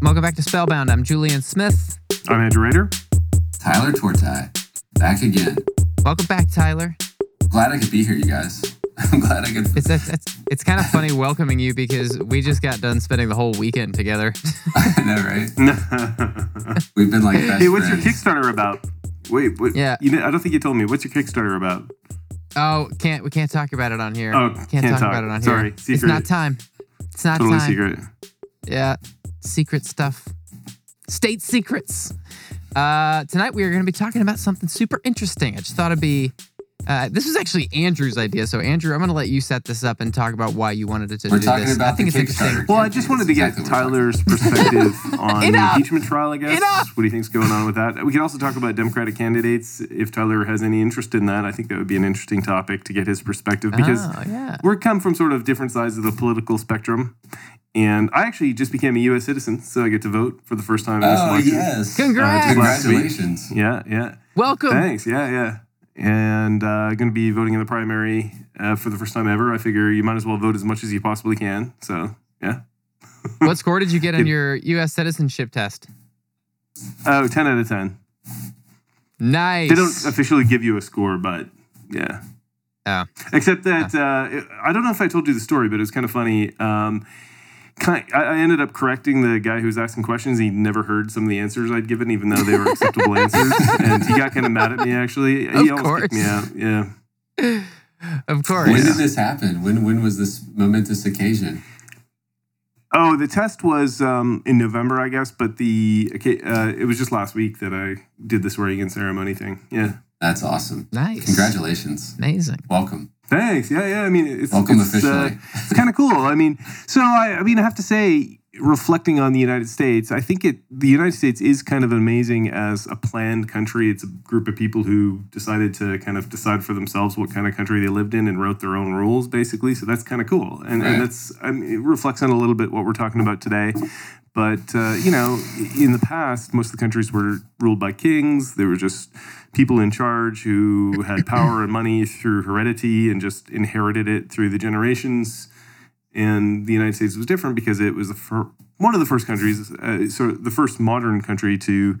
Welcome back to Spellbound. I'm Julian Smith. I'm Andrew Rader. Tyler Tortai, back again. Welcome back, Tyler. Glad I could be here, you guys. I'm glad I could. It's it's, it's, it's kind of funny welcoming you because we just got done spending the whole weekend together. I know, right? We've been like best hey, what's friends. your Kickstarter about? Wait, what? Yeah. You, I don't think you told me. What's your Kickstarter about? oh, can't we can't talk about it on here. Oh, can't, can't talk, talk. about it on here. Sorry, here. It's not time. It's not time. Totally time. secret. Yeah, secret stuff. State secrets. Uh, tonight we are going to be talking about something super interesting. I just thought it'd be. Uh, this was actually Andrew's idea, so Andrew, I'm going to let you set this up and talk about why you wanted it to We're do talking this. about I think the it's interesting. Kickstarter. Well, I just wanted to get Exactly Tyler's perspective on the impeachment trial, I guess. Enough! What do you think's going on with that? We can also talk about Democratic candidates if Tyler has any interest in that. I think that would be an interesting topic to get his perspective because oh, yeah. we come from sort of different sides of the political spectrum. And I actually just became a U.S. citizen, so I get to vote for the first time in this Oh, election. yes. Congrats! Uh. Congratulations. Yeah, yeah. Welcome. Thanks. Yeah, yeah. And uh, going to be voting in the primary uh, for the first time ever. I figure you might as well vote as much as you possibly can. So, yeah. what score did you get on your U.S. citizenship test? Oh, 10 out of 10. Nice. They don't officially give you a score, but yeah. Oh. Except that uh, I don't know if I told you the story, but it was kind of funny. Um, kind I I ended up correcting the guy who was asking questions. He never heard some of the answers I'd given, even though they were acceptable answers, and he got kind of mad at me. Actually, he Of almost kicked me out. Yeah. Of course. When did this happen? When when was this momentous occasion? Oh, the test was um, in November, I guess, but the okay, uh, it was just last week that I did the swearing in ceremony thing. Yeah. That's awesome. Nice. Congratulations. Amazing. Welcome. Thanks. Yeah, yeah. I mean, it's Welcome it's. Uh, it's kind of cool. I mean, so I, I mean, I have to say, reflecting on the United States, I think it the United States is kind of amazing as a planned country. It's a group of people who decided to kind of decide for themselves what kind of country they lived in and wrote their own rules, basically. So that's kind of cool, and, Right. and that's I mean, it reflects on a little bit what we're talking about today. But uh, you know, in the past, most of the countries were ruled by kings. They were just people in charge who had power and money through heredity and just inherited it through the generations. And the United States was different because it was the fir- one of the first countries, uh, sort of the first modern country to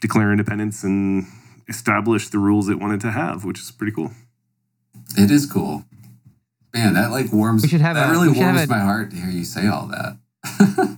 declare independence and establish the rules it wanted to have, which is pretty cool. It is cool. Man, that like warms. We should have that a- really we have warms a- my heart to hear you say all that.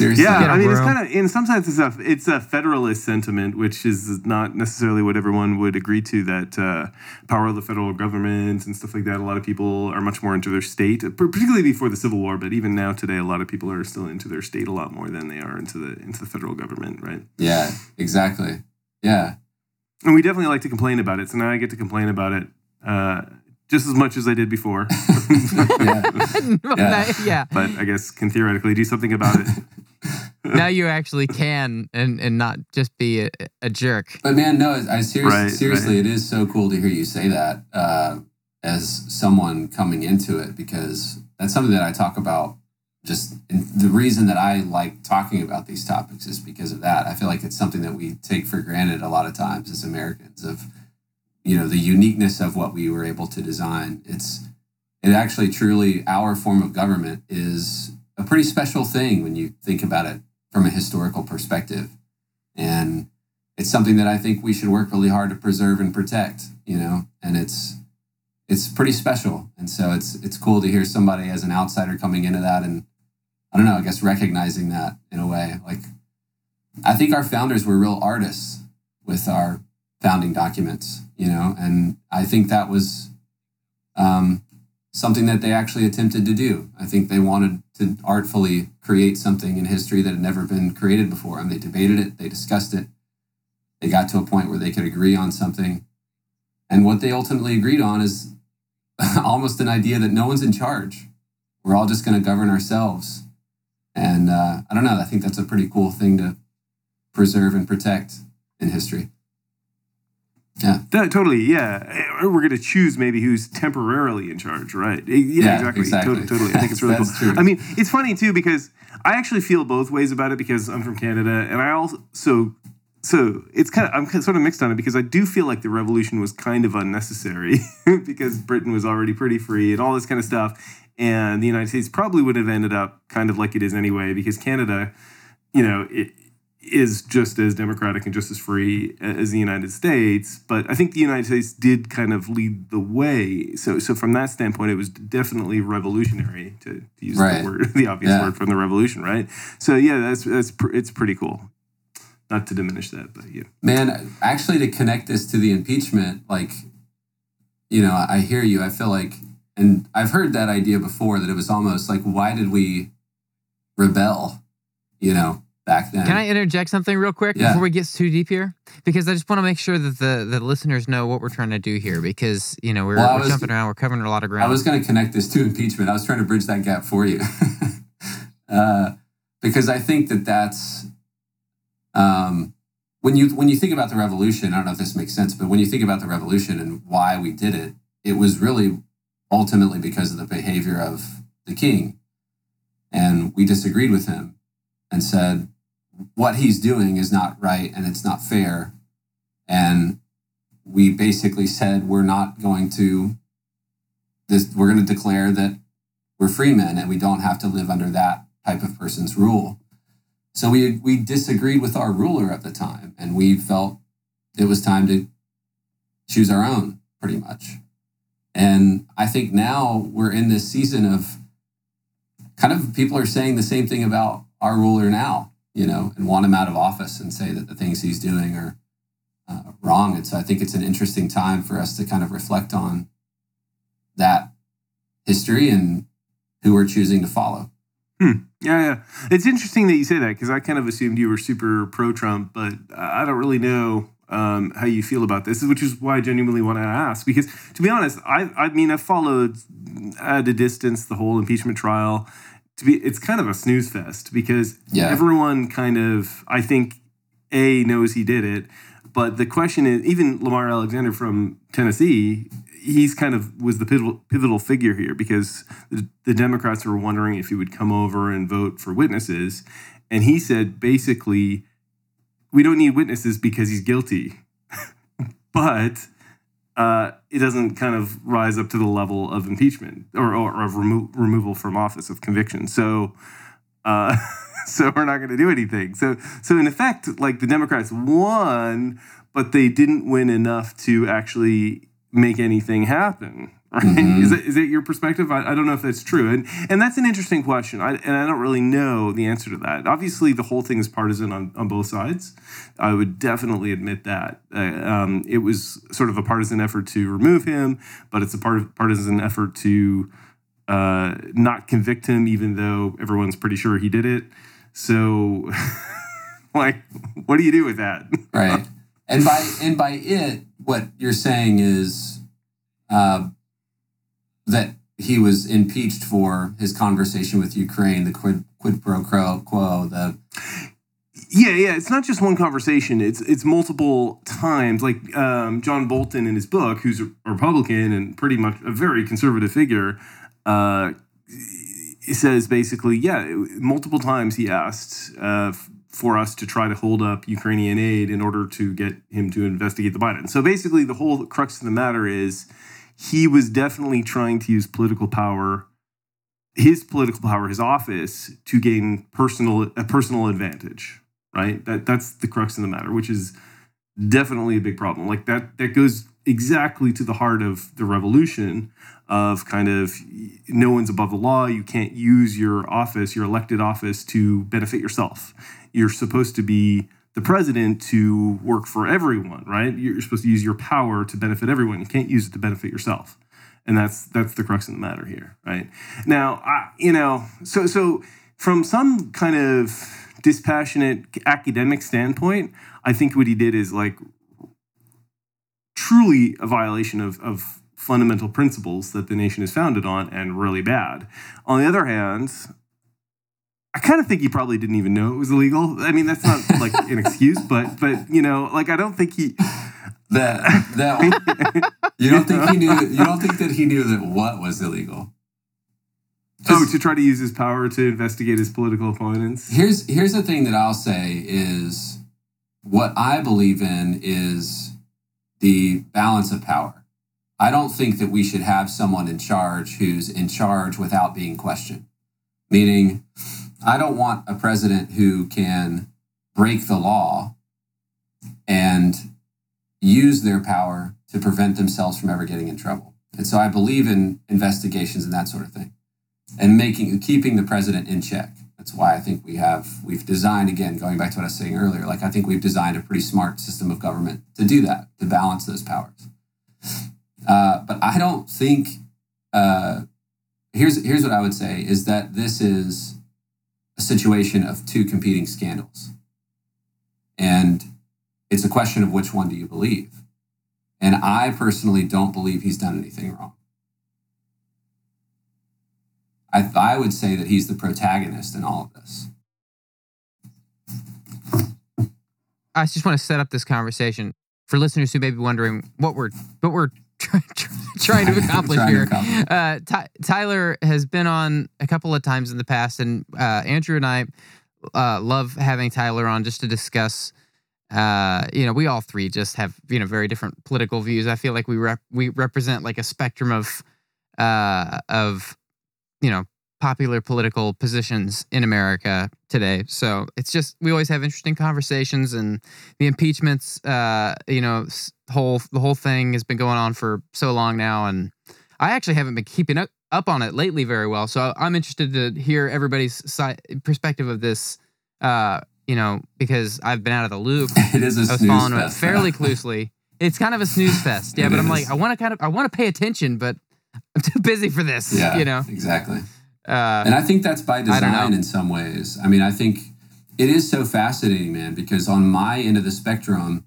Seriously. Yeah, I a I mean, it's kind of in some sense it's a it's a federalist sentiment, which is not necessarily what everyone would agree to. That uh, power of the federal government and stuff like that. A lot of people are much more into their state, particularly before the Civil War. But even now today, a lot of people are still into their state a lot more than they are into the into the federal government, right? Yeah, exactly. Yeah. And we definitely like to complain about it. So now I get to complain about it uh, just as much as I did before. Yeah. yeah. yeah. but I guess can theoretically do something about it. Now you actually can and, and not just be a, a jerk. But man, no, I seriously, Right, seriously, right. it is so cool to hear you say that uh, as someone coming into it because that's something that I talk about. Just and the reason that I like talking about these topics is because of that. I feel like it's something that we take for granted a lot of times as Americans of you know the uniqueness of what we were able to design. It's it actually truly our form of government is a pretty special thing when you think about it from a historical perspective. And it's something that I think we should work really hard to preserve and protect, you know, and it's it's pretty special. And so it's it's cool to hear somebody as an outsider coming into that and I don't know, I guess recognizing that in a way. Like I think our founders were real artists with our founding documents, you know, and I think that was um, something that they actually attempted to do. I think they wanted to artfully create something in history that had never been created before. And they debated it, they discussed it, they got to a point where they could agree on something. And what they ultimately agreed on is almost an idea that no one's in charge. We're all just going to govern ourselves. And uh, I don't know, I think that's a pretty cool thing to preserve and protect in history. Yeah. That, totally, yeah. Eh, we're going to choose maybe who's temporarily in charge, right? Eh, yeah, Yeah, exactly. exactly. Totally, totally. I think it's really cool. true. I mean, it's funny too because I actually feel both ways about it because I'm from Canada, and I also so so it's kind of I'm sort of mixed on it because I do feel like the revolution was kind of unnecessary because Britain was already pretty free and all this kind of stuff. and the United States probably would have ended up kind of like it is anyway, because Canada, you know, it is just as democratic and just as free as the United States. But I think the United States did kind of lead the way. So, so from that standpoint, it was definitely revolutionary to, to use Right. the word, the obvious Yeah. word from the revolution, right? So yeah, that's that's pr- it's pretty cool. Not to diminish that, but yeah. Man, actually, to connect this to the impeachment, like, you know, I hear you. I feel like, and I've heard that idea before that it was almost like, why did we rebel, you know, back then? Can I interject something real quick Yeah. before we get too deep here? Because I just want to make sure that the, the listeners know what we're trying to do here. Because you know we're, Well, we're was- jumping around, we're covering a lot of ground. I was going to connect this to impeachment. I was trying to bridge that gap for you. uh, because I think that that's um, when you when you think about the revolution. I don't know if this makes sense, but when you think about the revolution and why we did it, it was really ultimately because of the behavior of the king, and we disagreed with him and said what he's doing is not right and it's not fair, and we basically said we're not going to this we're going to declare that we're free men and we don't have to live under that type of person's rule. So we we disagreed with our ruler at the time, and we felt it was time to choose our own, pretty much. And I think now we're in this season of kind of people are saying the same thing about our ruler now, you know, and want him out of office and say that the things he's doing are uh, wrong. And so I think it's an interesting time for us to kind of reflect on that history and who we're choosing to follow. Yeah, yeah. It's interesting that you say that because I kind of assumed you were super pro Trump, but I don't really know um, how you feel about this, which is why I genuinely want to ask. Because to be honest, I, I mean, I followed at a distance the whole impeachment trial. To be, it's kind of a snooze fest because Yeah. everyone kind of, I think, a knows he did it, but the question is, even Lamar Alexander from Tennessee, he's kind of was the pivotal, pivotal figure here because the, the Democrats were wondering if he would come over and vote for witnesses. And he said basically, we don't need witnesses because he's guilty. but uh, it doesn't kind of rise up to the level of impeachment or, or of remo- removal from office of conviction. So, uh, so we're not going to do anything. So, so in effect, like the Democrats won, but they didn't win enough to actually make anything happen. Right? Mhm. Is, that, is that your perspective? I, I don't know if that's true, and and that's an interesting question. I, and I don't really know the answer to that. Obviously, the whole thing is partisan on, on both sides. I would definitely admit that uh, um, it was sort of a partisan effort to remove him, but it's a part of partisan effort to uh, not convict him, even though everyone's pretty sure he did it. So, like, what do you do with that? right and by and by it what you're saying is uh, that he was impeached for his conversation with ukraine the quid quid pro quo the Yeah, yeah. It's not just one conversation. It's it's multiple times. Like um, John Bolton in his book, who's a Republican and pretty much a very conservative figure, uh, says basically, yeah, multiple times he asked uh, for us to try to hold up Ukrainian aid in order to get him to investigate the Biden. So basically, the whole crux of the matter is he was definitely trying to use political power his political power, his office, to gain personal a personal advantage. Right. That that's the crux of the matter, which is definitely a big problem. Like that that goes exactly to the heart of the revolution of kind of no one's above the law. You can't use your office, your elected office, to benefit yourself. You're supposed to be the president to work for everyone, right? You're supposed to use your power to benefit everyone. You can't use it to benefit yourself and that's that's the crux of the matter here right now I, you know so so from some kind of dispassionate academic standpoint i think what he did is like truly a violation of, of fundamental principles that the nation is founded on and really bad on the other hand I kind of think he probably didn't even know it was illegal. I mean, that's not like an excuse, but but you know, like I don't think he. that that you don't think he knew you don't think that he knew that what was illegal Oh, to try to use his power to investigate his political opponents. here's here's the thing that I'll say is what I believe in is the balance of power. I don't think that we should have someone in charge who's in charge without being questioned. Meaning, I don't want a president who can break the law and use their power to prevent themselves from ever getting in trouble. And so I believe in investigations and that sort of thing and making keeping the president in check. That's why I think we have we've designed again going back to what I was saying earlier. Like I think we've designed a pretty smart system of government to do that to balance those powers. Uh, but I don't think uh, here's here's what I would say is that this is a situation of two competing scandals, and it's a question of which one do you believe. And I personally don't believe he's done anything wrong. I, I would say that he's the protagonist in all of this. I just want to set up this conversation for listeners who may be wondering what we're what we're trying to accomplish Trying to here. accomplish. Uh, Ty- Tyler has been on a couple of times in the past, and uh, Andrew and I uh, love having Tyler on just to discuss. Uh, you know, we all three just have you know very different political views. I feel like we rep- we represent like a spectrum of uh, of you know popular political positions in America today. So it's just we always have interesting conversations, and the impeachments, uh, you know, whole the whole thing has been going on for so long now, and I actually haven't been keeping up up on it lately very well. So I'm interested to hear everybody's side, perspective of this. Uh, you know, because I've been out of the loop. It is a I was following it fairly closely. It's kind of a snooze fest, yeah. It but I'm like, I want to kind of, I want to pay attention, but I'm too busy for this. Yeah, you know. exactly. Uh, And I think that's by I don't know. design in some ways. I mean, I think it is so fascinating, man, because on my end of the spectrum,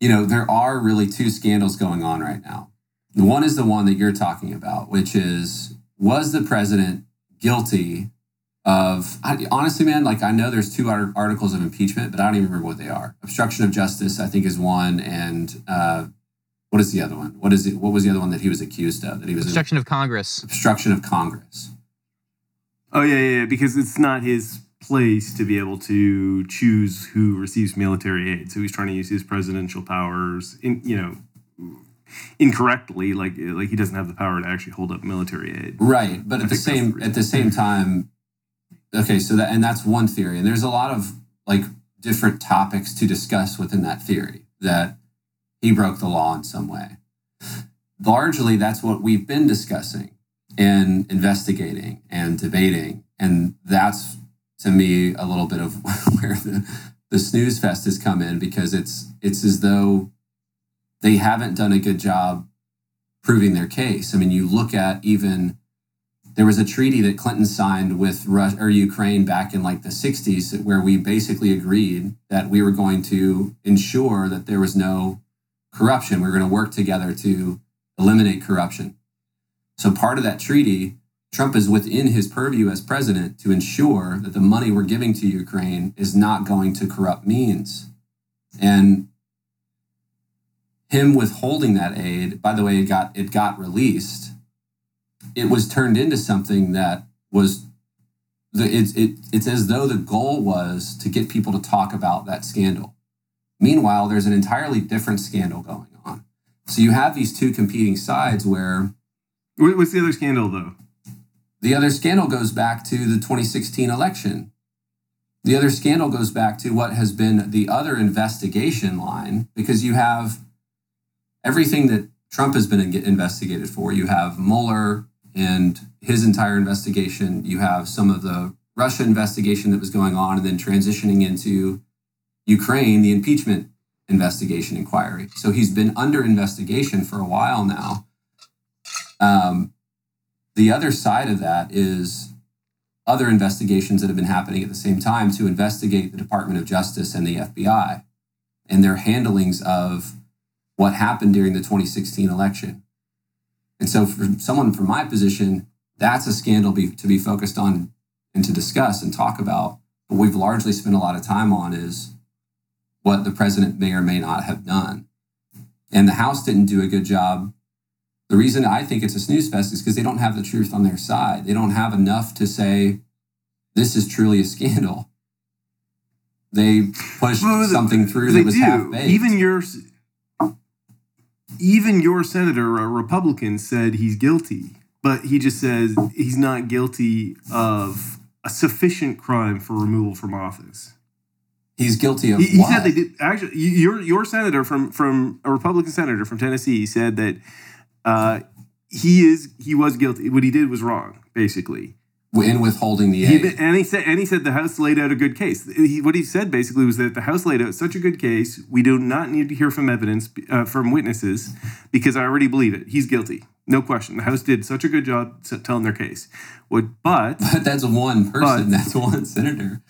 you know, there are really two scandals going on right now. The one is the one that you're talking about, which is was the president guilty of I, honestly, man? Like I know there's two articles of impeachment, but I don't even remember what they are. Obstruction of justice, I think, is one, and uh, what is the other one? What is it? What was the other one that he was accused of? That he was obstruction of Congress. obstruction of Congress. Oh yeah, yeah, yeah, because it's not his place to be able to choose who receives military aid. So he's trying to use his presidential powers, in you know, incorrectly. Like like he doesn't have the power to actually hold up military aid. Right, but I at the think the same at the same time, okay. So that and that's one theory, and there's a lot of like different topics to discuss within that theory that he broke the law in some way. Largely, that's what we've been discussing and investigating and debating, and that's to me a little bit of where the the snooze fest has come in because it's it's as though they haven't done a good job proving their case. I mean, you look at even there was a treaty that Clinton signed with Rus- or Ukraine back in like the 60s where we basically agreed that we were going to ensure that there was no corruption. We were going to work together to eliminate corruption. So part of that treaty, Trump is within his purview as president to ensure that the money we're giving to Ukraine is not going to corrupt means. And him withholding that aid, by the way, it got it got released. It was turned into something that was the it's it, it's as though the goal was to get people to talk about that scandal. Meanwhile, there's an entirely different scandal going on. So you have these two competing sides where What's the other scandal though? the other scandal goes back to the 2016 election. The other scandal goes back to what has been the other investigation line because you have everything that Trump has been investigated for. You have Mueller and his entire investigation. You have some of the Russia investigation that was going on and then transitioning into Ukraine, the impeachment investigation inquiry. So he's been under investigation for a while now. Um, the other side of that is other investigations that have been happening at the same time to investigate the Department of Justice and the FBI and their handlings of what happened during the 2016 election. And so, for someone from my position, that's a scandal be, to be focused on and to discuss and talk about. But we've largely spent a lot of time on is what the president may or may not have done. And the House didn't do a good job the reason I think it's a snooze fest is because they don't have the truth on their side. They don't have enough to say this is truly a scandal. They pushed Well, something through that was half baked. Even your even your senator, a Republican, said he's guilty, but he just says he's not guilty of a sufficient crime for removal from office. He's guilty of He, he said they did actually. Your your senator from from a Republican senator from Tennessee said that uh, he is he was guilty. What he did was wrong, basically. in withholding the He, aid. and he said, and he said the House laid out a good case. He, what he said basically was that the House laid out such a good case, we do not need to hear from evidence uh, from witnesses because I already believe it. He's guilty, no question. The House did such a good job telling their case. What, but But that's one person. But- that's one senator.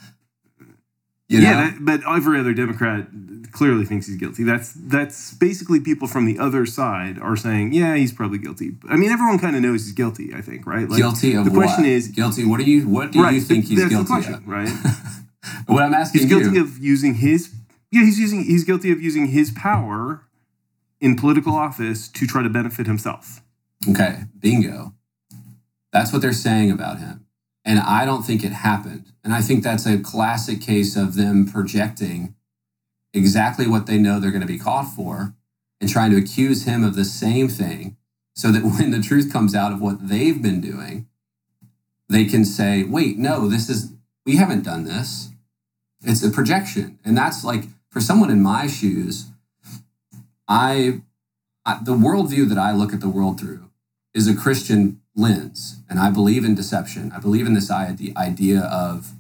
You know? yeah, that, but every other Democrat clearly thinks he's guilty. That's that's basically people from the other side are saying, yeah, he's probably guilty. I mean, everyone kind of knows he's guilty. I think, right? Like, guilty of the question what? is, guilty. What do you? What do right? you think he's that's guilty the question, of? right? What I'm asking He's guilty you. of using his yeah, he's using he's guilty of using his power in political office to try to benefit himself. Okay, bingo. That's what they're saying about him. And I don't think it happened. And I think that's a classic case of them projecting exactly what they know they're going to be caught for and trying to accuse him of the same thing so that when the truth comes out of what they've been doing, they can say, wait, no, this is, we haven't done this. It's a projection. And that's like, for someone in my shoes, I, I the worldview that I look at the world through is a Christian lens. And I believe in deception. I believe in this idea, of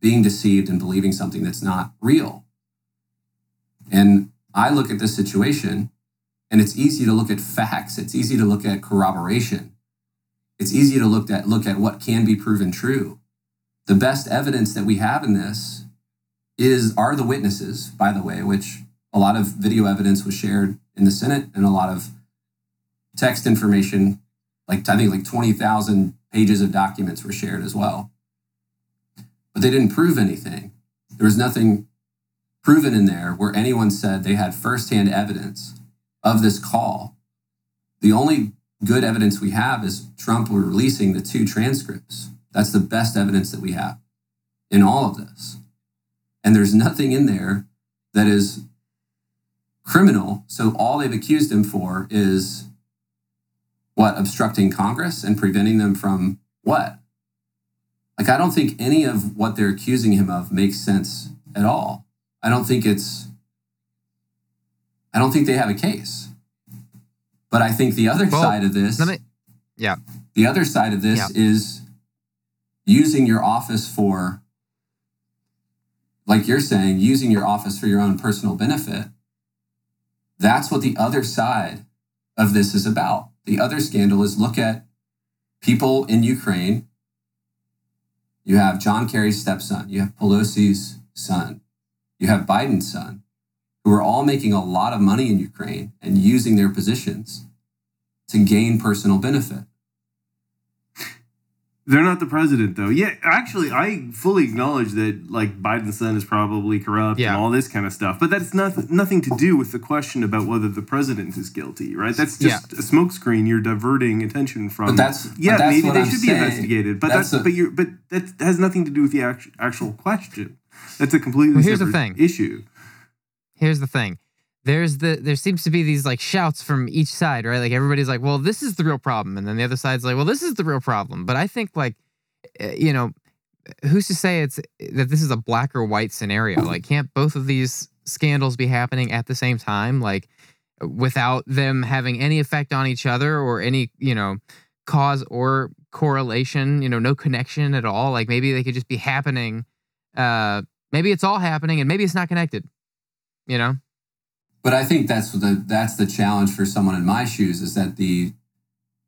being deceived and believing something that's not real. And I look at this situation and it's easy to look at facts. It's easy to look at corroboration. It's easy to look at look at what can be proven true. The best evidence that we have in this is are the witnesses, by the way, which a lot of video evidence was shared in the Senate and a lot of text information, like I think like 20,000 pages of documents were shared as well. But they didn't prove anything. There was nothing proven in there where anyone said they had firsthand evidence of this call. The only good evidence we have is Trump releasing the two transcripts. That's the best evidence that we have in all of this. And there's nothing in there that is criminal. So all they've accused him for is what? Obstructing Congress and preventing them from what? Like, I don't think any of what they're accusing him of makes sense at all. I don't think it's, I don't think they have a case. But I think the other Well, side of this, me, yeah. the other side of this Yeah. is using your office for, like you're saying, using your office for your own personal benefit. That's what the other side of this is about. The other scandal is look at people in Ukraine. You have John Kerry's stepson, you have Pelosi's son, you have Biden's son, who are all making a lot of money in Ukraine and using their positions to gain personal benefit. They're not the president, though. Yeah, actually, I fully acknowledge that like Biden's son is probably corrupt Yeah. and all this kind of stuff. But that's not nothing to do with the question about whether the president is guilty, right? That's just a smokescreen. You're diverting attention from. But that's- but yeah, that's maybe what they I'm should be investigated. But That's that's, a- but you're but that has nothing to do with the actual, actual question. That's a completely Well, here's the thing. issue. here's the thing there's the there seems to be these like shouts from each side right? Like everybody's like well this is the real problem. And then the other side's like well this is the real problem. But i think like uh, you know who's to say it's that this is a black or white scenario? Like can't both of these scandals be happening at the same time? Like without them having any effect on each other or any you know cause or correlation you know no connection at all? Like maybe they could just be happening uh maybe it's all happening and maybe it's not connected you know But I think that's the that's the challenge for someone in my shoes is that the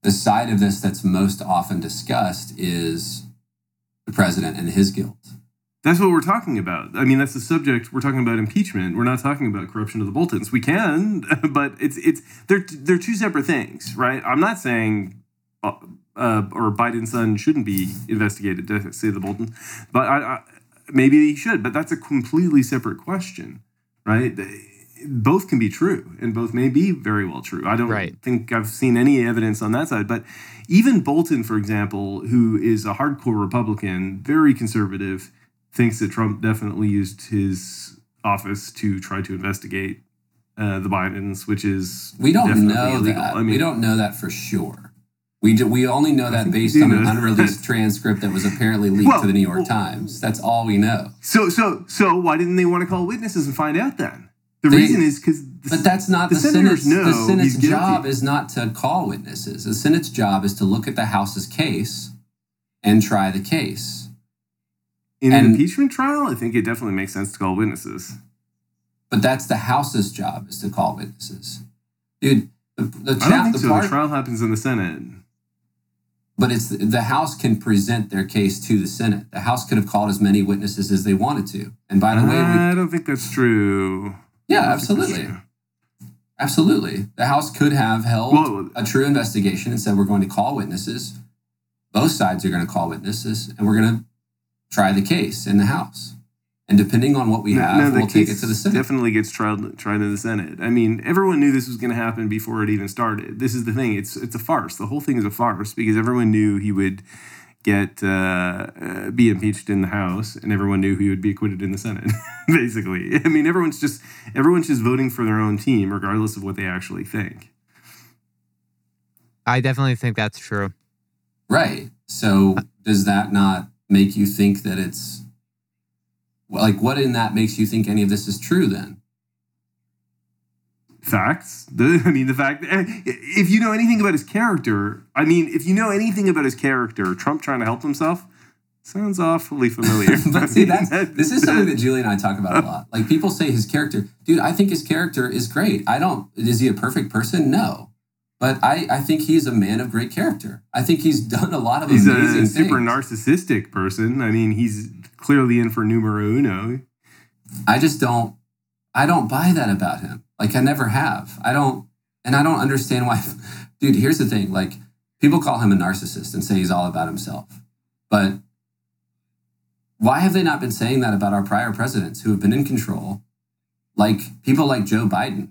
the side of this that's most often discussed is the president and his guilt. That's what we're talking about. I mean, that's the subject. We're talking about impeachment. We're not talking about corruption of the Boltons. We can, but it's it's they're they're two separate things, right? I'm not saying uh, uh, or Biden's son shouldn't be investigated to say the Bolton, but I, I, maybe he should. But that's a completely separate question, right? Both can be true, and both may be very well true. I don't Right. think I've seen any evidence on that side, but even Bolton, for example, who is a hardcore Republican, very conservative, thinks that Trump definitely used his office to try to investigate uh, the Bidens, which is We don't know illegal. that. I mean, we don't know that for sure. We do, we only know that based on an unreleased transcript that was apparently leaked Well, to the New York well- Times. That's all we know. So so so why didn't they want to call witnesses and find out then? The They- reason is because But that's not the the, senators Senate's. the Senate's job is not to call witnesses. The Senate's job is to look at the House's case and try the case. in an impeachment trial, I think it definitely makes sense to call witnesses. But that's the House's job is to call witnesses, dude. The, the, I don't think the so. part, the trial happens in the Senate. but it's the House can present their case to the Senate. The House could have called as many witnesses as they wanted to. And by the way, we, I don't think that's true. Yeah, I don't think that's absolutely. Absolutely. The House could have held Well- a true investigation and said, we're going to call witnesses. Both sides are going to call witnesses, and we're going to try the case in the House. And depending on what we No, have, no, we'll take it to the Senate. Definitely gets tried tried in the Senate. I mean, everyone knew this was going to happen before it even started. This is the thing. It's it's a farce. The whole thing is a farce because everyone knew he would get uh, uh, be impeached in the House, and everyone knew he would be acquitted in the Senate. Basically, I mean, everyone's just everyone's just voting for their own team, regardless of what they actually think. I definitely think that's true. Right. So does that not make you think that it's like what in that makes you think any of this is true then? Facts. I mean, the fact. eh, If you know anything about his character, I mean, if you know anything about his character, Trump trying to help himself sounds awfully familiar. but see, that's That- this is something that Julie and I talk about a lot. Like people say his character, dude. I think his character is great. I don't. Is he a perfect person? No, but I I think he's a man of great character. I think he's done a lot of He's amazing a super things. narcissistic person. I mean, he's clearly in for numero uno. I just don't. I don't buy that about him. Like I never have. I don't, and I don't understand why. Dude, here's the thing. Like people call him a narcissist and say he's all about himself, but why have they not been saying that about our prior presidents who have been in control, like people like Joe Biden?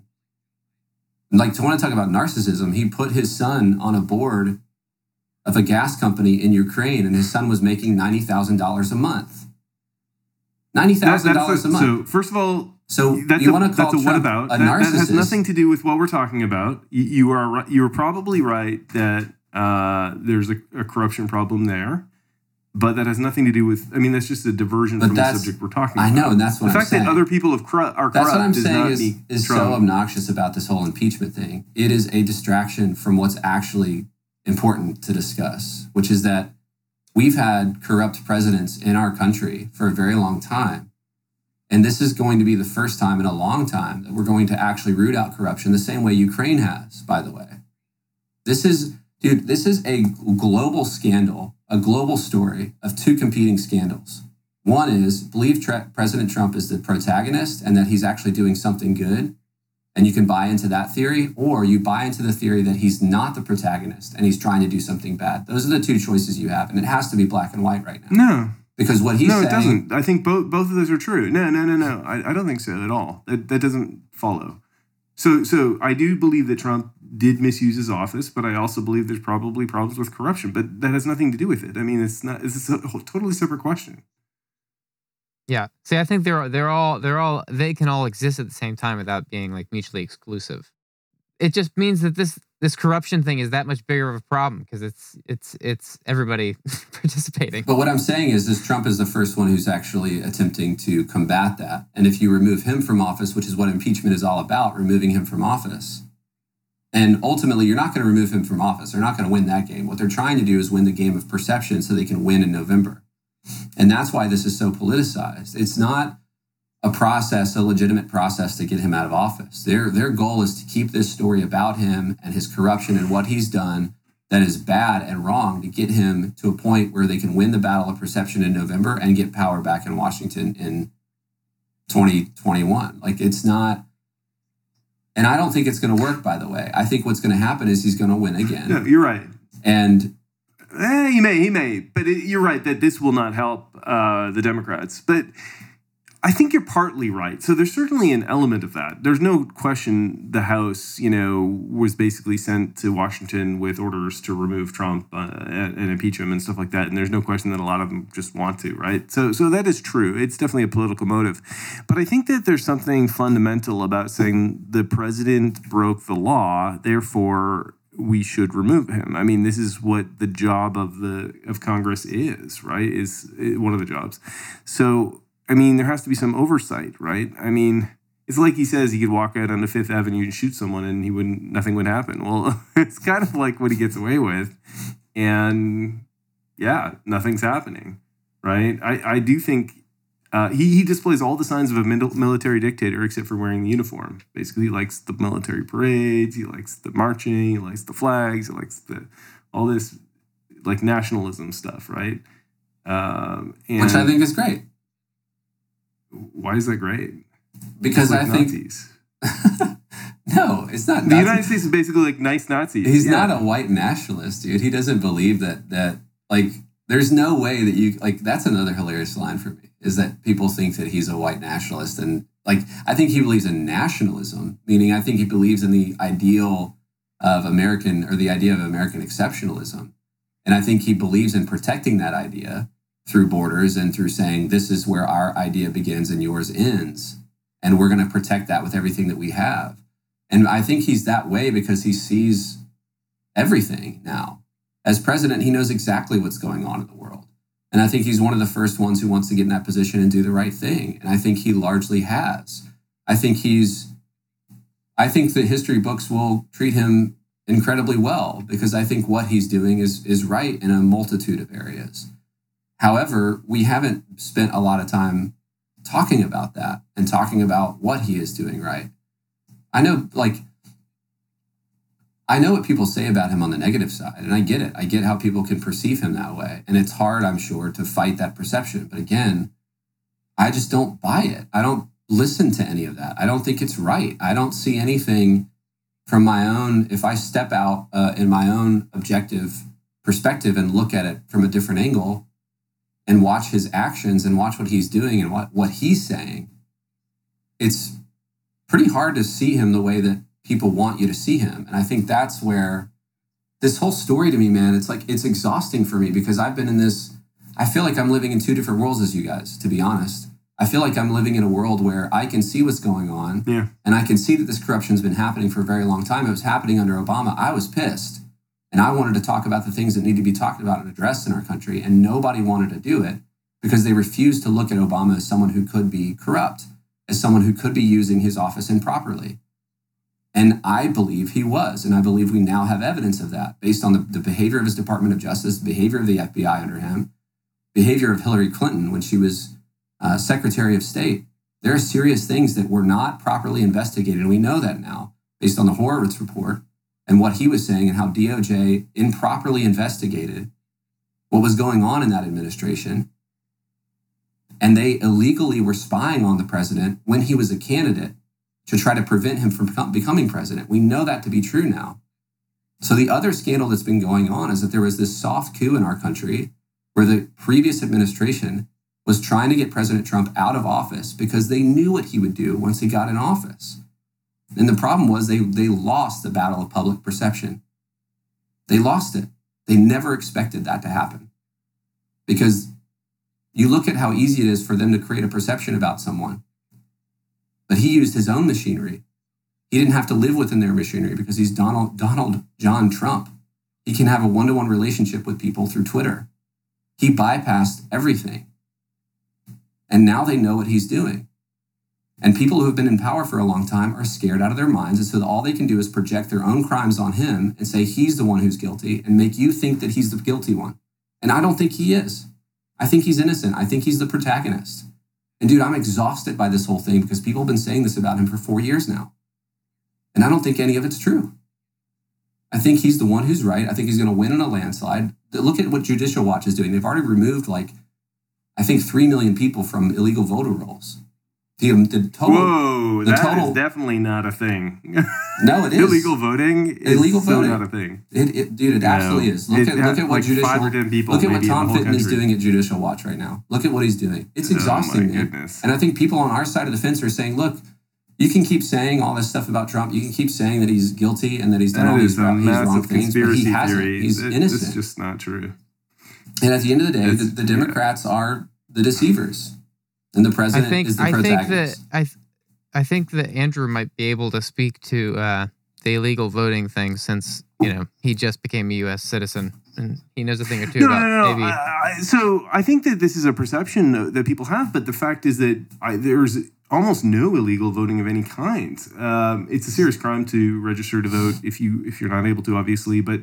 Like to want to talk about narcissism, he put his son on a board of a gas company in Ukraine, and his son was making ninety thousand dollars a month. Ninety That- thousand that's dollars a- a month. So, first of all, So that's you a, want to call that's a what about? a That, that has nothing to do with what we're talking about. You, you are you are probably right that uh, there's a, a corruption problem there, but that has nothing to do with. I mean, that's just a diversion But from the subject we're talking about. I about. know, and that's what the I'm fact saying. that other people have cru- are That's corrupt what I'm saying is, is so obnoxious about this whole impeachment thing. It is a distraction from what's actually important to discuss, which is that we've had corrupt presidents in our country for a very long time. And this is going to be the first time in a long time that we're going to actually root out corruption the same way Ukraine has, by the way. This is, dude, this is a global scandal, a global story of two competing scandals. One is believe President Trump is the protagonist and that he's actually doing something good. And you can buy into that theory, or you buy into the theory that he's not the protagonist and he's trying to do something bad. Those are the two choices you have. And it has to be black and white right now. No, Because what he's saying. no, saying. it doesn't. I think both both of those are true. No, no, no, no. I, I don't think so at all. That that doesn't follow. So so I do believe that Trump did misuse his office, but I also believe there's probably problems with corruption. But that has nothing to do with it. I mean, it's not. It's a whole- totally separate question. Yeah. See, I think they're they're all they're all they can all exist at the same time without being like mutually exclusive. It just means that this this corruption thing is that much bigger of a problem because it's it's it's everybody participating. But what I'm saying is, is Trump is the first one who's actually attempting to combat that. And if you remove him from office, which is what impeachment is all about, removing him from office, and ultimately you're not going to remove him from office. They're not going to win that game. What they're trying to do is win the game of perception so they can win in November. And that's why this is so politicized. It's not a process, a legitimate process to get him out of office. Their their goal is to keep this story about him and his corruption and what he's done that is bad and wrong to get him to a point where they can win the battle of perception in November and get power back in Washington in 2021. Like it's not and I don't think it's going to work by the way. I think what's going to happen is he's going to win again. No, you're right. And Eh, he may, he may, but it, you're right that this will not help uh, the Democrats. But I think you're partly right. So there's certainly an element of that. There's no question the House, you know, was basically sent to Washington with orders to remove Trump uh, and, and impeach him and stuff like that. And there's no question that a lot of them just want to, right? So so that is true. It's definitely a political motive. But I think that there's something fundamental about saying the president broke the law, therefore we should remove him. I mean, this is what the job of the of Congress is, right? Is one of the jobs. So I mean, there has to be some oversight, right? I mean, it's like he says he could walk out on the Fifth Avenue and shoot someone and he wouldn't nothing would happen. Well, it's kind of like what he gets away with. And yeah, nothing's happening. Right. I, I do think uh, he, he displays all the signs of a military dictator except for wearing the uniform. Basically, he likes the military parades, he likes the marching, he likes the flags, he likes the all this like nationalism stuff, right? Um, Which I think is great. Why is that great? Because like I Nazis. think. no, it's not. The United States is basically like nice Nazis. He's yeah. not a white nationalist, dude. He doesn't believe that that like there's no way that you like that's another hilarious line for me is that people think that he's a white nationalist and like I think he believes in nationalism, meaning I think he believes in the ideal of American or the idea of American exceptionalism. And I think he believes in protecting that idea through borders and through saying this is where our idea begins and yours ends. And we're going to protect that with everything that we have. And i think he's that way because he sees everything now. As president he knows exactly what's going on in the world. And i think he's one of the first ones who wants to get in that position and do the right thing. And i think he largely has. I think he's i think the history books will treat him incredibly well because i think what he's doing is is right in a multitude of areas However, we haven't spent a lot of time talking about that and talking about what he is doing right. I know, like, I know what people say about him on the negative side, and I get it. I get how people can perceive him that way. And it's hard, I'm sure, to fight that perception. But again, I just don't buy it. I don't listen to any of that. I don't think it's right. I don't see anything from my own, if I step out uh, in my own objective perspective and look at it from a different angle, and watch his actions and watch what he's doing and what, what he's saying, it's pretty hard to see him the way that people want you to see him. And I think that's where this whole story to me, man, it's like it's exhausting for me because I've been in this, I feel like I'm living in two different worlds as you guys, to be honest. I feel like I'm living in a world where I can see what's going on. Yeah. And I can see that this corruption's been happening for a very long time. It was happening under Obama. I was pissed. And I wanted to talk about the things that need to be talked about and addressed in our country, and nobody wanted to do it because they refused to look at Obama as someone who could be corrupt, as someone who could be using his office improperly. And I believe he was. And I believe we now have evidence of that based on the, the behavior of his Department of Justice, the behavior of the FBI under him, behavior of Hillary Clinton when she was uh, Secretary of State. There are serious things that were not properly investigated. And we know that now based on the Horowitz report and what he was saying and how DOJ improperly investigated what was going on in that administration. And they illegally were spying on the president when he was a candidate to try to prevent him from becoming president. We know that to be true now. So the other scandal that's been going on is that there was this soft coup in our country where the previous administration was trying to get President Trump out of office because they knew what he would do once he got in office. And the problem was they, they lost the battle of public perception. They lost it. They never expected that to happen. Because you look at how easy it is for them to create a perception about someone. But he used his own machinery. He didn't have to live within their machinery because he's Donald, Donald John Trump. He can have a one to one relationship with people through Twitter. He bypassed everything. And now they know what he's doing. And people who have been in power for a long time are scared out of their minds. And so all they can do is project their own crimes on him and say he's the one who's guilty and make you think that he's the guilty one. And I don't think he is. I think he's innocent. I think he's the protagonist. And dude, I'm exhausted by this whole thing because people have been saying this about him for four years now. And I don't think any of it's true. I think he's the one who's right. I think he's going to win in a landslide. Look at what Judicial Watch is doing. They've already removed like, I think, 3 million people from illegal voter rolls. The, um, the total. Whoa, the that is total- definitely not a thing. No, it is Illegal voting is Illegal voting. not a thing. It, it, dude, it absolutely is. Look It at look at what like judicial. five or ten people look at what maybe in the Tom Fitton is doing at Judicial Watch right now. Look at what he's doing. It's Oh, exhausting, goodness. And I think people on our side of the fence are saying, look, you can keep saying all this stuff about Trump. You can keep saying that he's guilty and that he's done all these, wrong- these wrong massive things, but conspiracy he hasn't. theory. He's It- innocent. It's just not true. and at the end of the day, the, the Democrats are the deceivers, and the I president think is the I think that. I th- I think that Andrew might be able to speak to uh, the illegal voting thing since you know he just became a U.S. citizen and he knows a thing or two No, no, about no, no. maybe. I, I- so I think that this is a perception that people have, but the fact is that I, there's almost no illegal voting of any kind. Um, it's a serious crime to register to vote if you if you're not able to, obviously, but.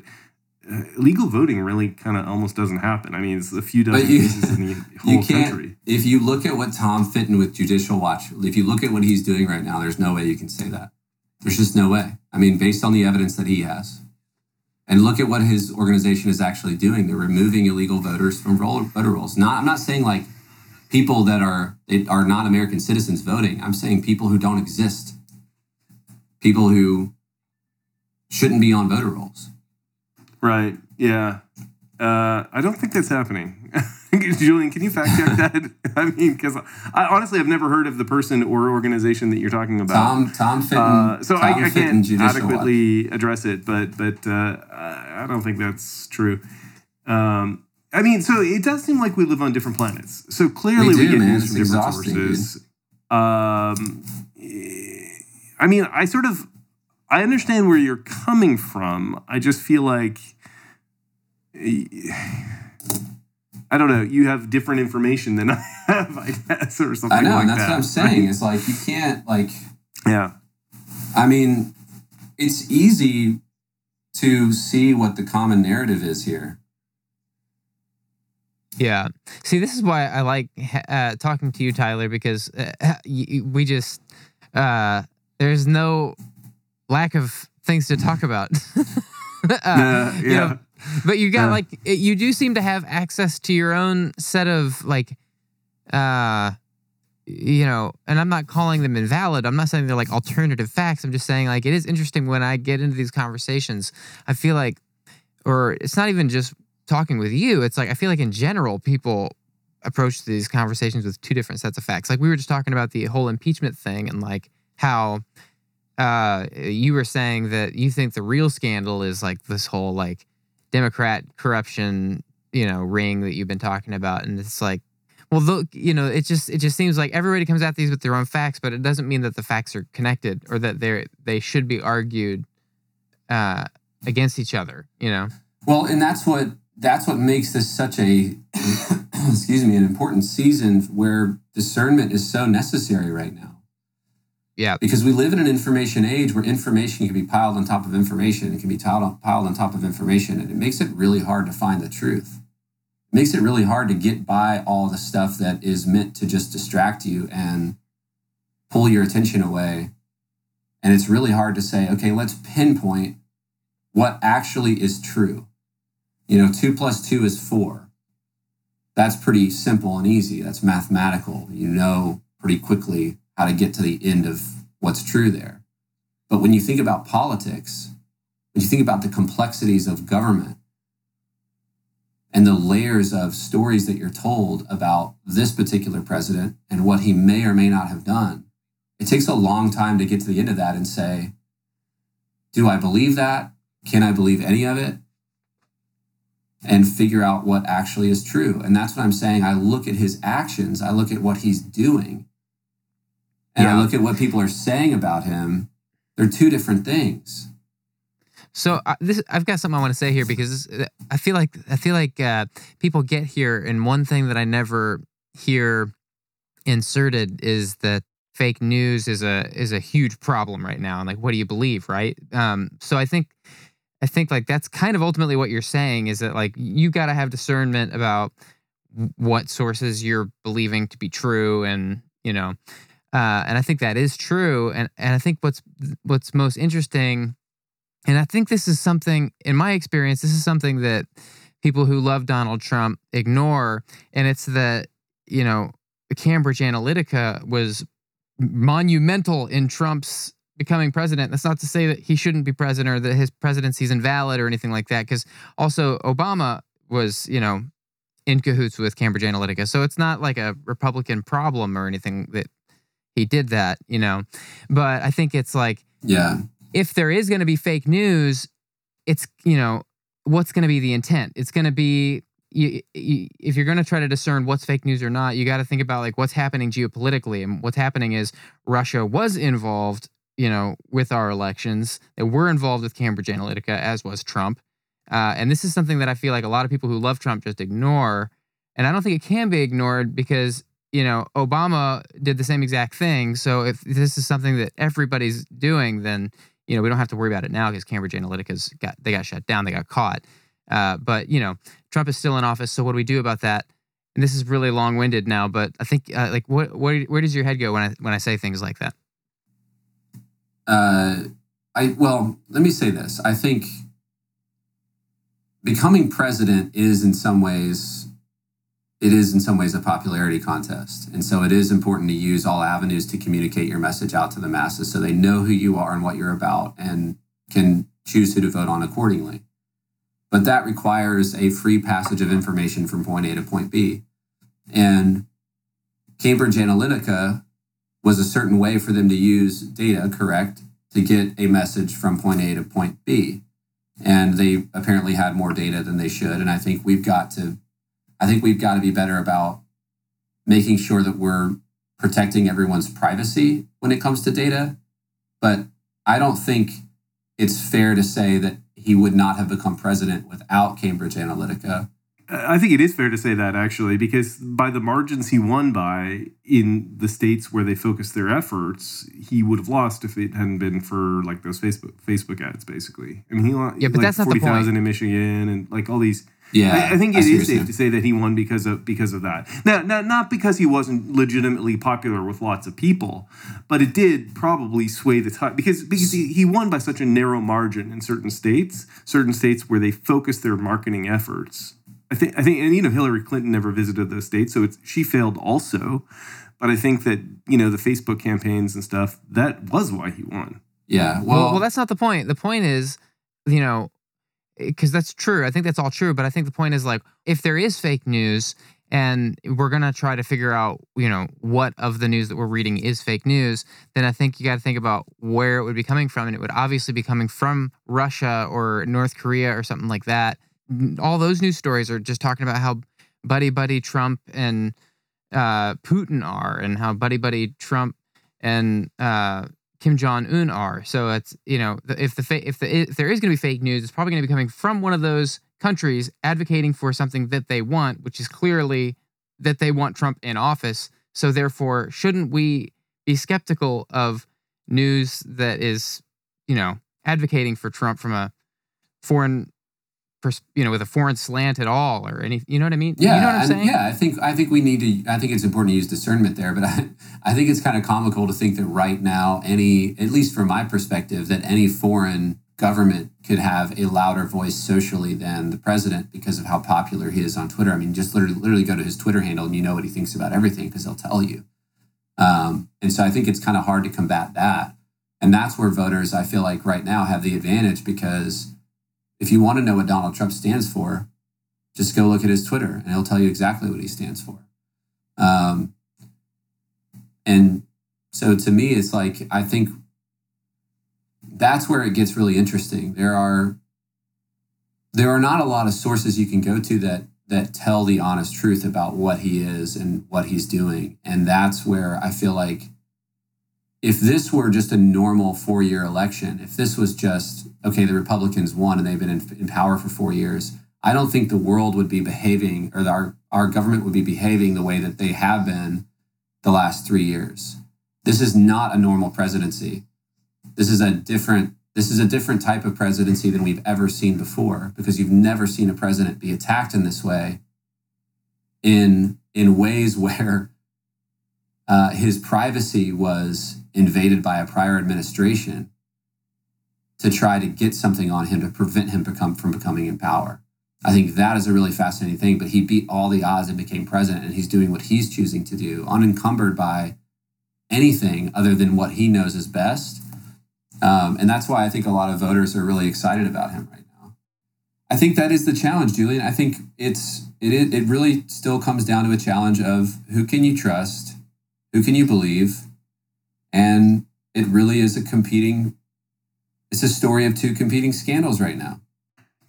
Uh, illegal voting really kind of almost doesn't happen. I mean, it's a few dozen you- cases in the whole you can't. country. If you look at what Tom Fitton with Judicial Watch, if you look at what he's doing right now, there's no way you can say that. There's just no way. I mean, based on the evidence that he has, and look at what his organization is actually doing. They're removing illegal voters from voter rolls. Not, I'm not saying like people that are are not American citizens voting. I'm saying people who don't exist, people who shouldn't be on voter rolls. Right. Yeah. Uh, I don't think that's happening. Julian, can you fact check that? I mean, because I honestly I've never heard of the person or organization that you're talking about. Tom Tom Fitton. Uh, so Tom I, I Fitton can't Watch. adequately address it, but but uh, I don't think that's true. Um, I mean, so it does seem like we live on different planets. So clearly, we, do, get man. news It's from different sources. Um, I mean, I sort of I understand where you're coming from. I just feel like. I don't know. You have different information than I have, I guess, or something I know, like and that's that. what I'm saying. It's like you can't like. Yeah. I mean, it's easy to see what the common narrative is here. Yeah. See, this is why I like uh, talking to you, Tyler, because uh, y- y- we just uh, there's no lack of things to talk about. uh, Uh, you yeah. know, but you got Uh. like you do seem to have access to your own set of like, uh, you know, and I'm not calling them invalid. I'm not saying they're like alternative facts. I'm just saying like it is interesting when I get into these conversations. I feel like, or it's not even just talking with you. It's like I feel like in general people approach these conversations with two different sets of facts. Like we were just talking about the whole impeachment thing and like how uh, you were saying that you think the real scandal is like this whole like Democrat corruption, you know, ring that you've been talking about, and it's like, well, look, you know, it just it just seems like everybody comes at these with their own facts, but it doesn't mean that the facts are connected or that they're they should be argued uh, against each other. You know, Well, and that's what that's what makes this such a excuse me an important season where discernment is so necessary right now. Yeah. Because we live in an information age where information can be piled on top of information. It can be piled on, piled on top of information, and it makes it really hard to find the truth. It makes it really hard to get by all the stuff that is meant to just distract you and pull your attention away. And it's really hard to say, okay, let's pinpoint what actually is true. You know, two plus two is four. That's pretty simple and easy. That's mathematical. You know pretty quickly how to get to the end of what's true there. But when you think about politics, when you think about the complexities of government and the layers of stories that you're told about this particular president and what he may or may not have done, it takes a long time to get to the end of that and say, do I believe that? Can I believe any of it? And figure out what actually is true. And that's what I'm saying. I look at his actions, I look at what he's doing, and I look at what people are saying about him. They're two different things. So uh, this, I've got something I want to say here because this, uh, I feel like I feel like uh, people get here, and one thing that I never hear inserted is that fake news is a is a huge problem right now, and like, what do you believe, right? Um, so I think I think like that's kind of ultimately what you're saying is that like you got to have discernment about what sources you're believing to be true, and you know, uh, and I think that is true, and and I think what's what's most interesting and I think this is something, in my experience, this is something that people who love Donald Trump ignore. And it's that, you know, Cambridge Analytica was monumental in Trump's becoming president. That's not to say that he shouldn't be president or that his presidency is invalid or anything like that. Because also Obama was, you know, in cahoots with Cambridge Analytica. So it's not like a Republican problem or anything that he did that, you know. But I think it's like, yeah, if there is going to be fake news, it's, you know, what's going to be the intent? It's going to be you, you, if you're going to try to discern what's fake news or not, you got to think about like what's happening geopolitically. And what's happening is Russia was involved, you know, with our elections. They were involved with Cambridge Analytica, as was Trump. Uh, and this is something that I feel like a lot of people who love Trump just ignore. And I don't think it can be ignored because you know Obama did the same exact thing. So if this is something that everybody's doing, then you know we don't have to worry about it now because Cambridge Analytica's got they got shut down, they got caught. Uh, but you know, Trump is still in office, so what do we do about that? And this is really long-winded now, but I think uh, like what, what where does your head go when I when I say things like that? Uh, I well, let me say this. I think becoming president is in some ways it is in some ways a popularity contest. And so it is important to use all avenues to communicate your message out to the masses so they know who you are and what you're about and can choose who to vote on accordingly. But that requires a free passage of information from point A to point B. And Cambridge Analytica was a certain way for them to use data, correct, to get a message from point A to point B. And they apparently had more data than they should. And I think we've got to, I think we've got to be better about making sure that we're protecting everyone's privacy when it comes to data. But I don't think it's fair to say that he would not have become president without Cambridge Analytica. I think it is fair to say that actually, because by the margins he won by in the states where they focused their efforts, he would have lost if it hadn't been for like those Facebook Facebook ads, basically. I mean, he lost yeah, but like that's not forty thousand the in Michigan and like all these yeah, I, I think it is safe to say that he won because of because of that. Now, now, not because he wasn't legitimately popular with lots of people, but it did probably sway the tide because because he, he won by such a narrow margin in certain states, certain states where they focused their marketing efforts. I think I think and you know Hillary Clinton never visited those states, so it's she failed also. But I think that you know the Facebook campaigns and stuff that was why he won. Yeah, well, well, well, that's not the point. The point is, you know, because that's true. I think that's all true. But I think the point is like, if there is fake news and we're going to try to figure out, you know, what of the news that we're reading is fake news, then I think you got to think about where it would be coming from. And it would obviously be coming from Russia or North Korea or something like that. All those news stories are just talking about how buddy buddy Trump and uh, Putin are and how buddy buddy Trump and uh, Kim Jong Un are. So it's you know if the fa- if the if there is going to be fake news, it's probably going to be coming from one of those countries advocating for something that they want, which is clearly that they want Trump in office. So therefore, shouldn't we be skeptical of news that is you know advocating for Trump from a foreign you know with a foreign slant at all or any you know what I mean? yeah, you know what I'm saying? yeah. I think I think we need to. I think it's important to use discernment there, but I, I think it's kind of comical to think that right now, any, at least from my perspective, that any foreign government could have a louder voice socially than the president because of how popular he is on Twitter. I mean, just literally, literally go to his Twitter handle and you know what he thinks about everything because he'll tell you. Um, and so I think it's kind of hard to combat that. And that's where voters, I feel like right now, have the advantage because if you want to know what Donald Trump stands for, just go look at his Twitter and he'll tell you exactly what he stands for. Um, and so to me, it's like, I think that's where it gets really interesting. There are there are not a lot of sources you can go to that that tell the honest truth about what he is and what he's doing. And that's where I feel like if this were just a normal four year election, if this was just, okay, the Republicans won and they've been in, in power for four years, I don't think the world would be behaving or our, our government would be behaving the way that they have been the last three years. This is not a normal presidency. This is a different this is a different type of presidency than we've ever seen before because you've never seen a president be attacked in this way in in ways where uh, his privacy was invaded by a prior administration to try to get something on him to prevent him become from becoming in power. I think that is a really fascinating thing. But he beat all the odds and became president, and he's doing what he's choosing to do, unencumbered by anything other than what he knows is best. Um, and that's why I think a lot of voters are really excited about him right now. I think that is the challenge, Julian. I think it's it it really still comes down to a challenge of who can you trust, who can you believe, and it really is a competing. It's a story of two competing scandals right now.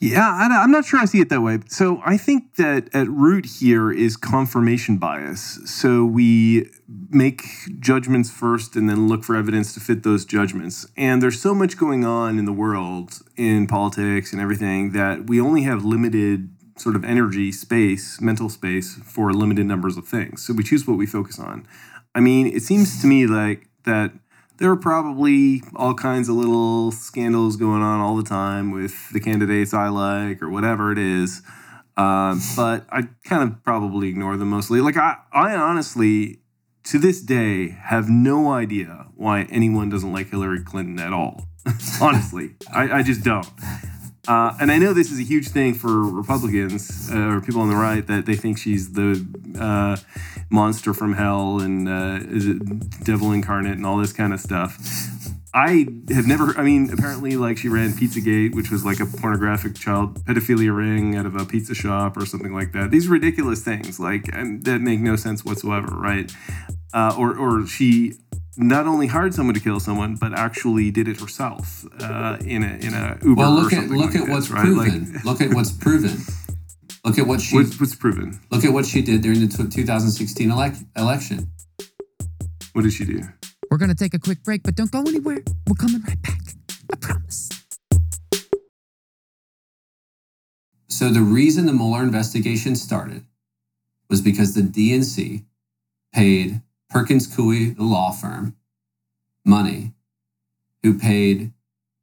Yeah, I, am not sure I see it that way. So I think that at root here is confirmation bias. So we make judgments first and then look for evidence to fit those judgments. And there's so much going on in the world, in politics and everything, that we only have limited sort of energy, space, mental space for limited numbers of things. So we choose what we focus on. I mean, it seems to me like that there are probably all kinds of little scandals going on all the time with the candidates I like or whatever it is. Um, but I kind of probably ignore them mostly. Like I, I honestly, to this day, have no idea why anyone doesn't like Hillary Clinton at all. honestly, I, I just don't. Uh, and I know this is a huge thing for Republicans uh, or people on the right that they think she's the uh, monster from hell and uh, devil incarnate and all this kind of stuff. I have never. I mean, apparently, like she ran Pizzagate, which was like a pornographic child pedophilia ring out of a pizza shop or something like that. These ridiculous things, like that make no sense whatsoever, right? Uh, or, or she not only hired someone to kill someone, but actually did it herself uh, in a in a Uber. Well, look at look like at this, what's right? proven. Like, look at what's proven. Look at what she. What's, what's proven? Look at what she did during the 2016 elect, election. What did she do? We're gonna take a quick break, but don't go anywhere. We're coming right back. I promise. So the reason the Mueller investigation started was because the DNC paid Perkins Coie, the law firm, money, who paid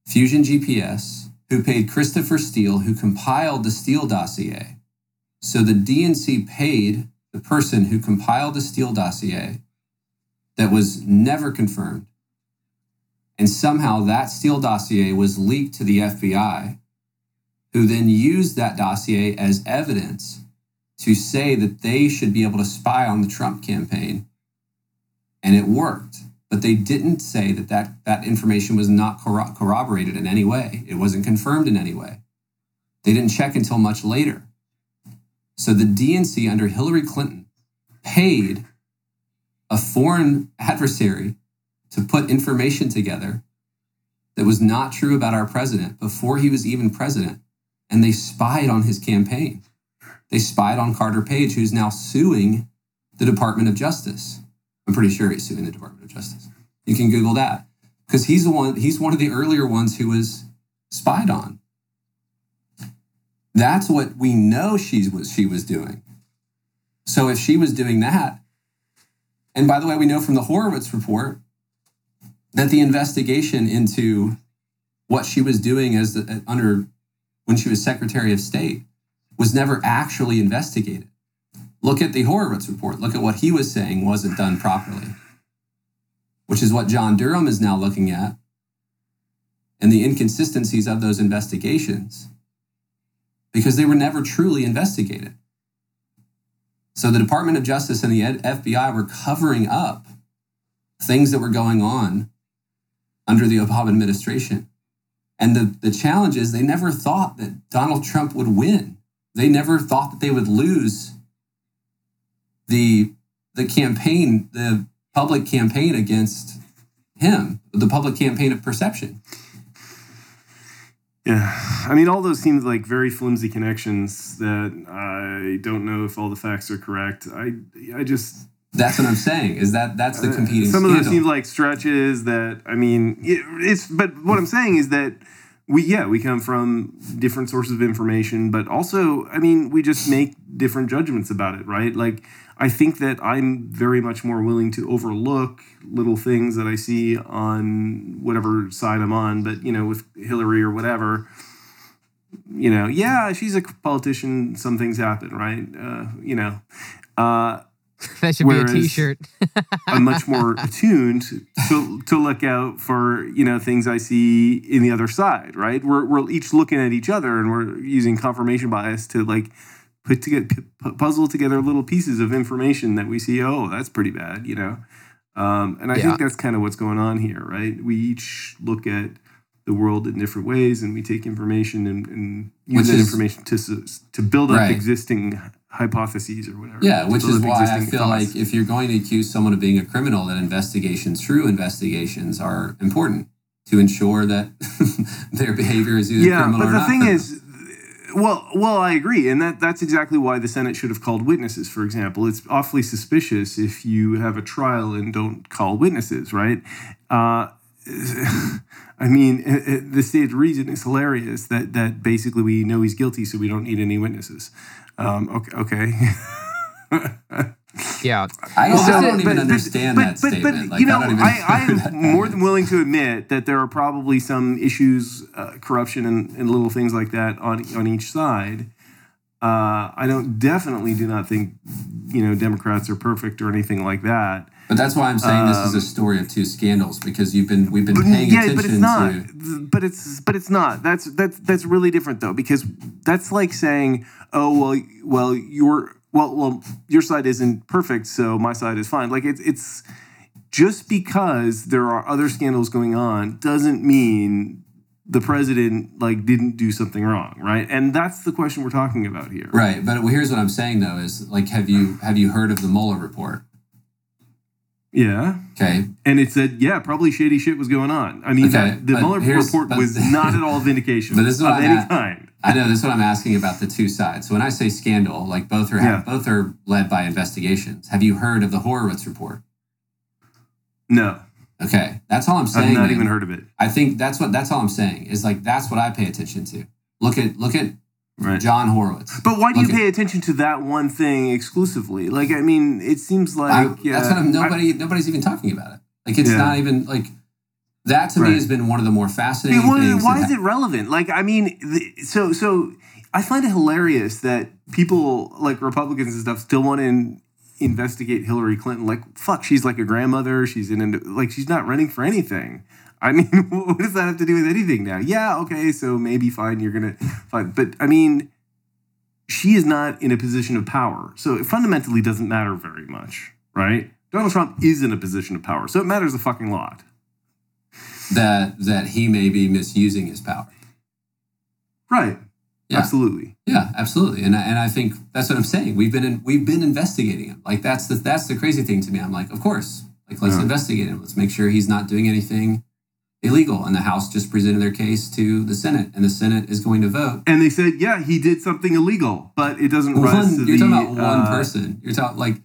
Fusion GPS, who paid Christopher Steele, who compiled the Steele dossier. So the DNC paid the person who compiled the Steele dossier that was never confirmed. And somehow that Steele dossier was leaked to the FBI, who then used that dossier as evidence to say that they should be able to spy on the Trump campaign and it worked. But they didn't say that that, that information was not corro- corroborated in any way. It wasn't confirmed in any way. They didn't check until much later. So the DNC under Hillary Clinton paid a foreign adversary to put information together that was not true about our president before he was even president. And they spied on his campaign. They spied on Carter Page, who's now suing the Department of Justice. I'm pretty sure he's suing the Department of Justice. You can Google that because he's the one. He's one of the earlier ones who was spied on. That's what we know she was she was doing. So if she was doing that, and by the way, we know from the Horowitz report that the investigation into what she was doing as the, under when she was Secretary of State was never actually investigated. Look at the Horowitz report. Look at what he was saying wasn't done properly, which is what John Durham is now looking at and the inconsistencies of those investigations because they were never truly investigated. So the Department of Justice and the FBI were covering up things that were going on under the Obama administration. And the, the challenge is they never thought that Donald Trump would win. They never thought that they would lose the the campaign, the public campaign against him, the public campaign of perception. Yeah, I mean, all those seem like very flimsy connections that I don't know if all the facts are correct. I, I just that's what I'm saying. Is that that's the uh, competing? Uh, some scandal. of those seem like stretches. That I mean, it, it's. But what I'm saying is that we yeah we come from different sources of information, but also I mean we just make different judgments about it, right? Like I think that I'm very much more willing to overlook little things that I see on whatever side I'm on. But, you know, with Hillary or whatever, you know, yeah, she's a politician. Some things happen, right? Uh, you know, uh, that should be a T-shirt. I'm much more attuned to, to look out for you know things I see in the other side. Right? We're we're each looking at each other, and we're using confirmation bias to like put together puzzle together little pieces of information that we see oh that's pretty bad you know Um, and I Yeah. think that's kind of what's going on here, right? We each look at the world in different ways, and we take information and, and use that information to to build up Right. existing hypotheses or whatever. Yeah, which is why I feel thoughts. like if you're going to accuse someone of being a criminal, that investigations, true investigations, are important to ensure that their behavior is either yeah, criminal but or the not. thing criminal. is, well, well, I agree, and that that's exactly why the Senate should have called witnesses. For example, it's awfully suspicious if you have a trial and don't call witnesses, right? Uh, I mean, eh, eh, the state reason is hilarious that that basically we know he's guilty, so we don't need any witnesses. Um, okay, okay. Yeah. I don't, So, I don't but- even but- understand but, that but, statement. But, like, you know, I don't even I, I know that am more than willing to admit that there are probably some issues, uh, corruption and, and little things like that on on each side. Uh, I don't definitely do not think you know Democrats are perfect or anything like that. But that's why I'm saying this is a Um, story of two scandals because you've been we've been But, paying yeah, attention but it's not. to. But it's but it's not. That's that's that's really different though because that's like saying, oh well, well your well well your side isn't perfect, so my side is fine. Like it's it's just because there are other scandals going on doesn't mean the president like didn't do something wrong, right? And that's the question we're talking about here. Right, but here's what I'm saying though: is like, have you have you heard of the Mueller report? Yeah. Okay, And it said, yeah, probably shady shit was going on. I mean, Okay, that, the Mueller report but- was not at all vindication But this is of what I'm any at. kind. I know this is what I'm asking about the two sides. So when I say scandal, like both are Yeah. both are led by investigations. Have you heard of the Horowitz report? No, Okay, that's all I'm saying. I've not man. even heard of it. I think that's what that's all I'm saying is like that's what I pay attention to. Look at look at Right. John Horowitz. But why do you at- pay attention to that one thing exclusively? Like, I mean, it seems like I, yeah, that's what I'm, I- nobody nobody's even talking about it. Like it's Yeah. not even like that to Right. me has been one of the more fascinating Yeah, why, things. why is it relevant? Like, I mean, the, so so I find it hilarious that people like Republicans and stuff still want to investigate Hillary Clinton. Like, fuck, she's like a grandmother. She's in like she's not running for anything. I mean, what does that have to do with anything now? Yeah, okay, so maybe fine, you're gonna fine, but I mean, she is not in a position of power, so it fundamentally doesn't matter very much, right? Donald Trump is in a position of power, so it matters a fucking lot. that that he may be misusing his power. Right. Yeah. Absolutely. Yeah, absolutely, and I, and I think that's what I'm saying. We've been in, we've been investigating him. Like that's the that's the crazy thing to me. I'm like, of course, like let's Yeah. investigate him. Let's make sure he's not doing anything illegal. And the House just presented their case to the Senate, and the Senate is going to vote. And they said, yeah, he did something illegal, but it doesn't rise to One, you're the. talking about one uh, person. You're talking like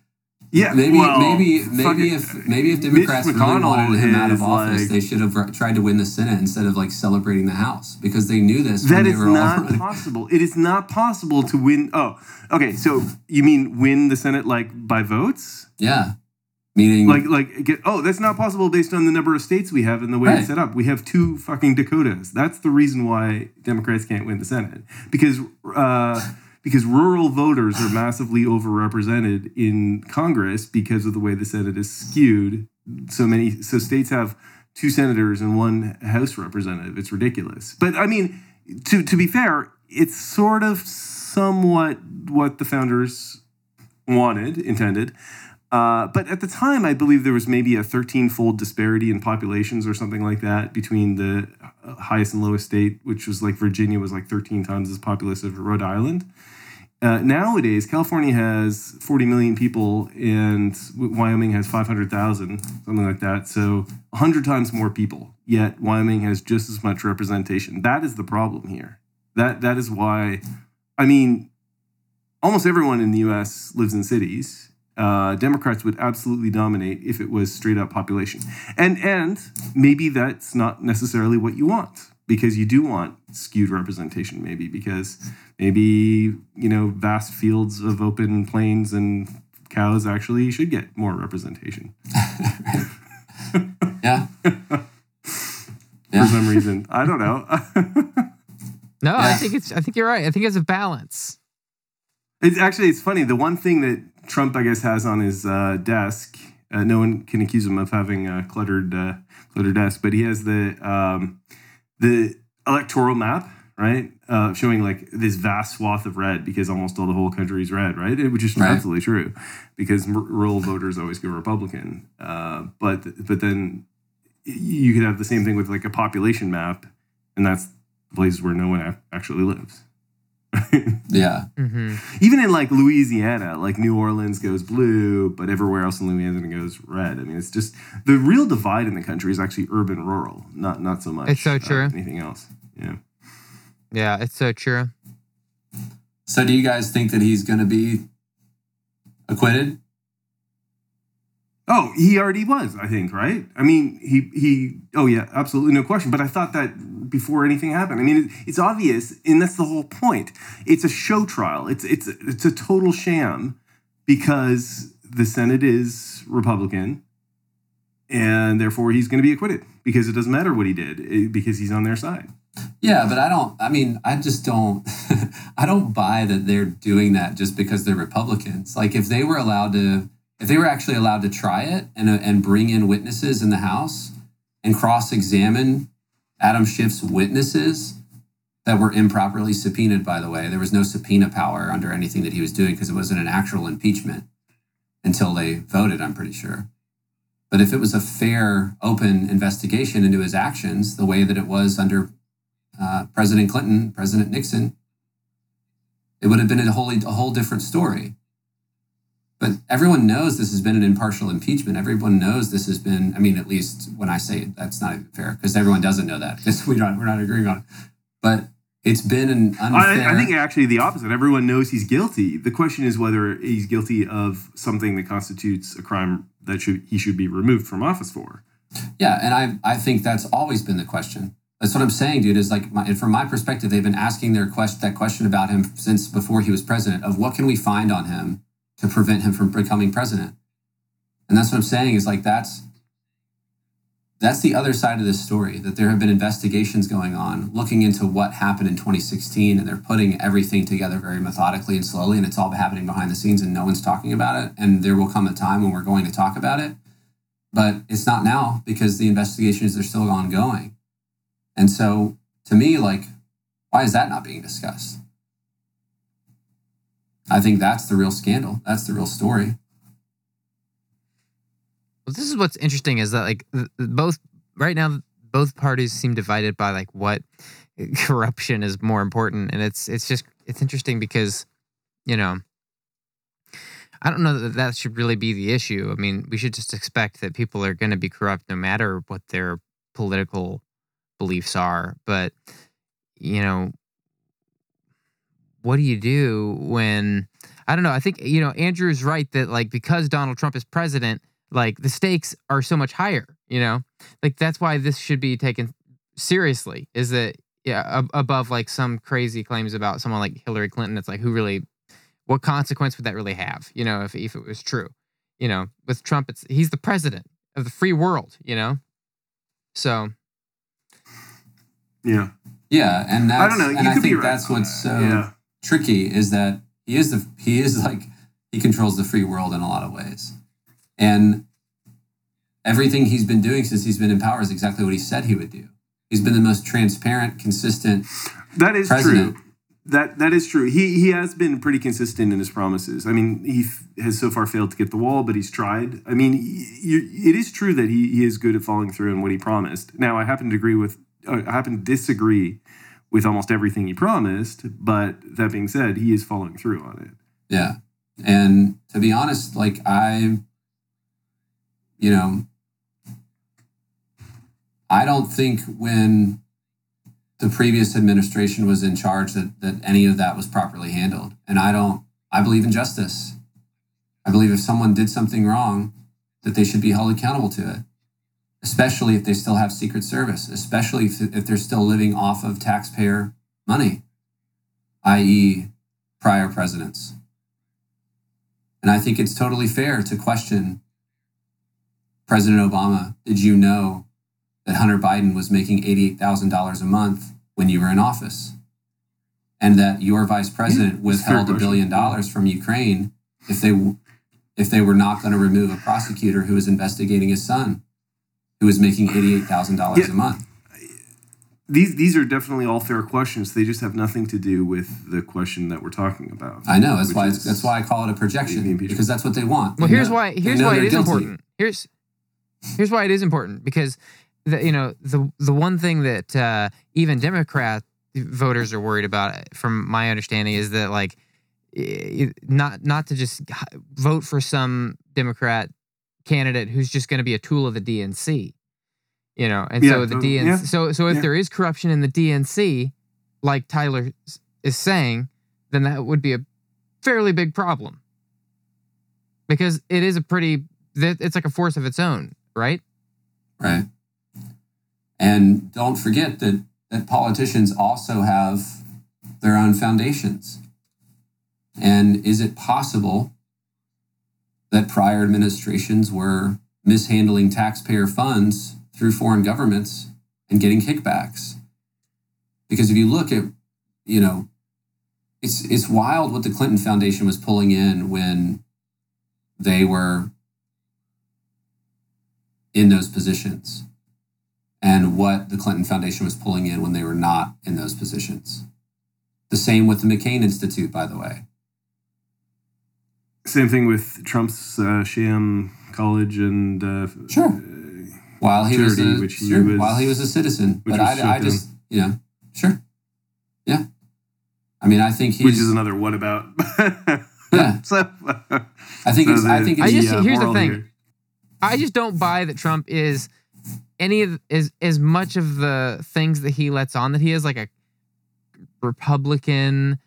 Yeah, maybe well, maybe maybe if maybe if Democrats really wanted him out of office, like- they should have tried to win the Senate instead of like celebrating the House because they knew this. That they is not possible. It is not possible to win. Oh, okay. So you mean win the Senate like by votes? Yeah, meaning Like, like get? Oh, that's not possible based on the number of states we have and the way Right. it's set up. We have two fucking Dakotas. That's the reason why Democrats can't win the Senate because uh, because rural voters are massively overrepresented in Congress because of the way the Senate is skewed. So many so states have two senators and one House representative. It's ridiculous. But I mean, to to be fair, it's sort of somewhat what the founders wanted, intended. Uh, but at the time, I believe there was maybe a 13 fold disparity in populations or something like that between the uh, highest and lowest state, which was like Virginia was like 13 times as populous as Rhode Island. Uh, nowadays, California has 40 million people and Wyoming has 500,000, something like that. So 100 times more people, yet Wyoming has just as much representation. That is the problem here. That That is why, I mean, almost everyone in the US lives in cities. Uh, Democrats would absolutely dominate if it was straight up population. And and maybe that's not necessarily what you want because you do want skewed representation maybe because maybe you know vast fields of open plains and cows actually should get more representation yeah. for Yeah. some reason. I don't know. No, I think it's. I think you're right. I think it's a balance. It's actually it's funny. The one thing that Trump, I guess, has on his uh, desk, uh, no one can accuse him of having a cluttered, uh, cluttered desk, but he has the um, the electoral map, right? Uh, showing like this vast swath of red because almost all the whole country is red, right? Which is Right. absolutely true because rural voters always go Republican. Uh, but but then you could have the same thing with like a population map, and that's the places where no one ac- actually lives. Yeah. hmm Even in like Louisiana, like New Orleans goes blue, but everywhere else in Louisiana goes red. I mean, it's just the real divide in the country is actually urban rural, not not so much. It's so uh, true. anything else? Yeah. Yeah, it's so true. So do you guys think that he's going to be acquitted? Oh, he already was, I think, right? I mean, he he. Oh yeah, absolutely, no question. But I thought that before anything happened. I mean, it, it's obvious, and that's the whole point. It's a show trial. It's it's it's a total sham because the Senate is Republican, and therefore he's going to be acquitted because it doesn't matter what he did eh, because he's on their side. Yeah, but I don't. I mean, I just don't. I don't buy that they're doing that just because they're Republicans. Like, if they were allowed to, if they were actually allowed to try it and uh, and bring in witnesses in the House and cross examine Adam Schiff's witnesses that were improperly subpoenaed. By the way, there was no subpoena power under anything that he was doing because it wasn't an actual impeachment until they voted. I'm pretty sure. But if it was a fair, open investigation into his actions, the way that it was under uh, President Clinton, President Nixon, it would have been a wholly a whole different story. But everyone knows this has been an impartial impeachment. Everyone knows this has been. I mean, at least when I say it, that's not even fair because everyone doesn't know that because we don't. We're not agreeing on it. But it's been an unfair. I, I think actually the opposite. Everyone knows he's guilty. The question is whether he's guilty of something that constitutes a crime that should he should be removed from office for. Yeah, and I I think that's always been the question. That's what I'm saying, dude. Is like, my, and from my perspective, they've been asking their question that question about him since before he was president. Of what can we find on him to prevent him from becoming president? And that's what I'm saying. Is like that's that's the other side of this story. That there have been investigations going on, looking into what happened in 2016, and they're putting everything together very methodically and slowly, and it's all happening behind the scenes, and no one's talking about it. And there will come a time when we're going to talk about it but it's not now because the investigations are still ongoing. And so to me, like, why is that not being discussed? I think that's the real scandal. That's the real story. Well, this is what's interesting is that like th- th- both right now both parties seem divided by like what corruption is more important, and it's it's just it's interesting because you know I don't know that that should really be the issue. I mean, we should just expect that people are going to be corrupt no matter what their political beliefs are. But you know, what do you do when I don't know? I think you know Andrew's right that like because Donald Trump is president, like the stakes are so much higher. You know, like that's why this should be taken seriously. Is that yeah ab- above like some crazy claims about someone like Hillary Clinton? It's like who really, what consequence would that really have? You know, if if it was true. You know, with Trump, it's he's the president of the free world. You know, so Yeah, Yeah, and that's, I don't know. You and I could be think right that's what's that. so yeah. Tricky is that he is the he is like he controls the free world in a lot of ways, and everything he's been doing since he's been in power is exactly what he said he would do. He's been the most transparent, consistent. That is president. true. That that is true. He he has been pretty consistent in his promises. I mean, he f- has so far failed to get the wall, but he's tried. I mean, it is true that he, he is good at following through on what he promised. Now, I happen to agree with uh, I happen to disagree with almost everything he promised, but that being said, he is following through on it. Yeah, and to be honest, like I, you know, I don't think when the previous administration was in charge that that any of that was properly handled. And I don't I believe in justice. I believe if someone did something wrong, that they should be held accountable to it. Especially if they still have secret service, especially if, if they're still living off of taxpayer money, i.e., prior presidents. And I think it's totally fair to question President Obama, did you know that Hunter Biden was making $88,000 a month when you were in office? And that your vice president Yeah, it's a fair withheld a billion dollars from Ukraine if they if they were not going to remove a prosecutor who was investigating his son, who was making $88,000 Yeah. a month. these these are definitely all fair questions. They just have nothing to do with the question that we're talking about. I know that's why is- that's why I call it a projection impeachment. because that's what they want. Well, They here's know- why. Here's why they're it is guilty. important. Here's here's why it is important because the you know the the one thing that uh, even Democrat voters are worried about, from my understanding, is that like not not to just vote for some Democrat candidate who's just going to be a tool of the DNC. You know, and so the um, DNC. yeah, So so if yeah. there is corruption in the DNC, like Tyler is saying, then that would be a fairly big problem because it is a pretty that- it's like a force of its own right Right. And don't forget that that politicians also have their own foundations. And is it possible that prior administrations were mishandling taxpayer funds through foreign governments and getting kickbacks? Because if you look at, you know, it's it's wild what the Clinton Foundation was pulling in when they were in those positions and what the Clinton Foundation was pulling in when they were not in those positions. The same with the McCain Institute, by the way. Same thing with Trump's uh, sham college and uh, Sure. uh, While he was a, which he sure, was- while he was a citizen, but I, I just you know sure, yeah. I mean, I think he's. which is another what about? Yeah. so, I think so it's. I the- think I it's. just- here's the thing. here- i just don't buy that trump is any of is as much of the things that he lets on that he is like a republican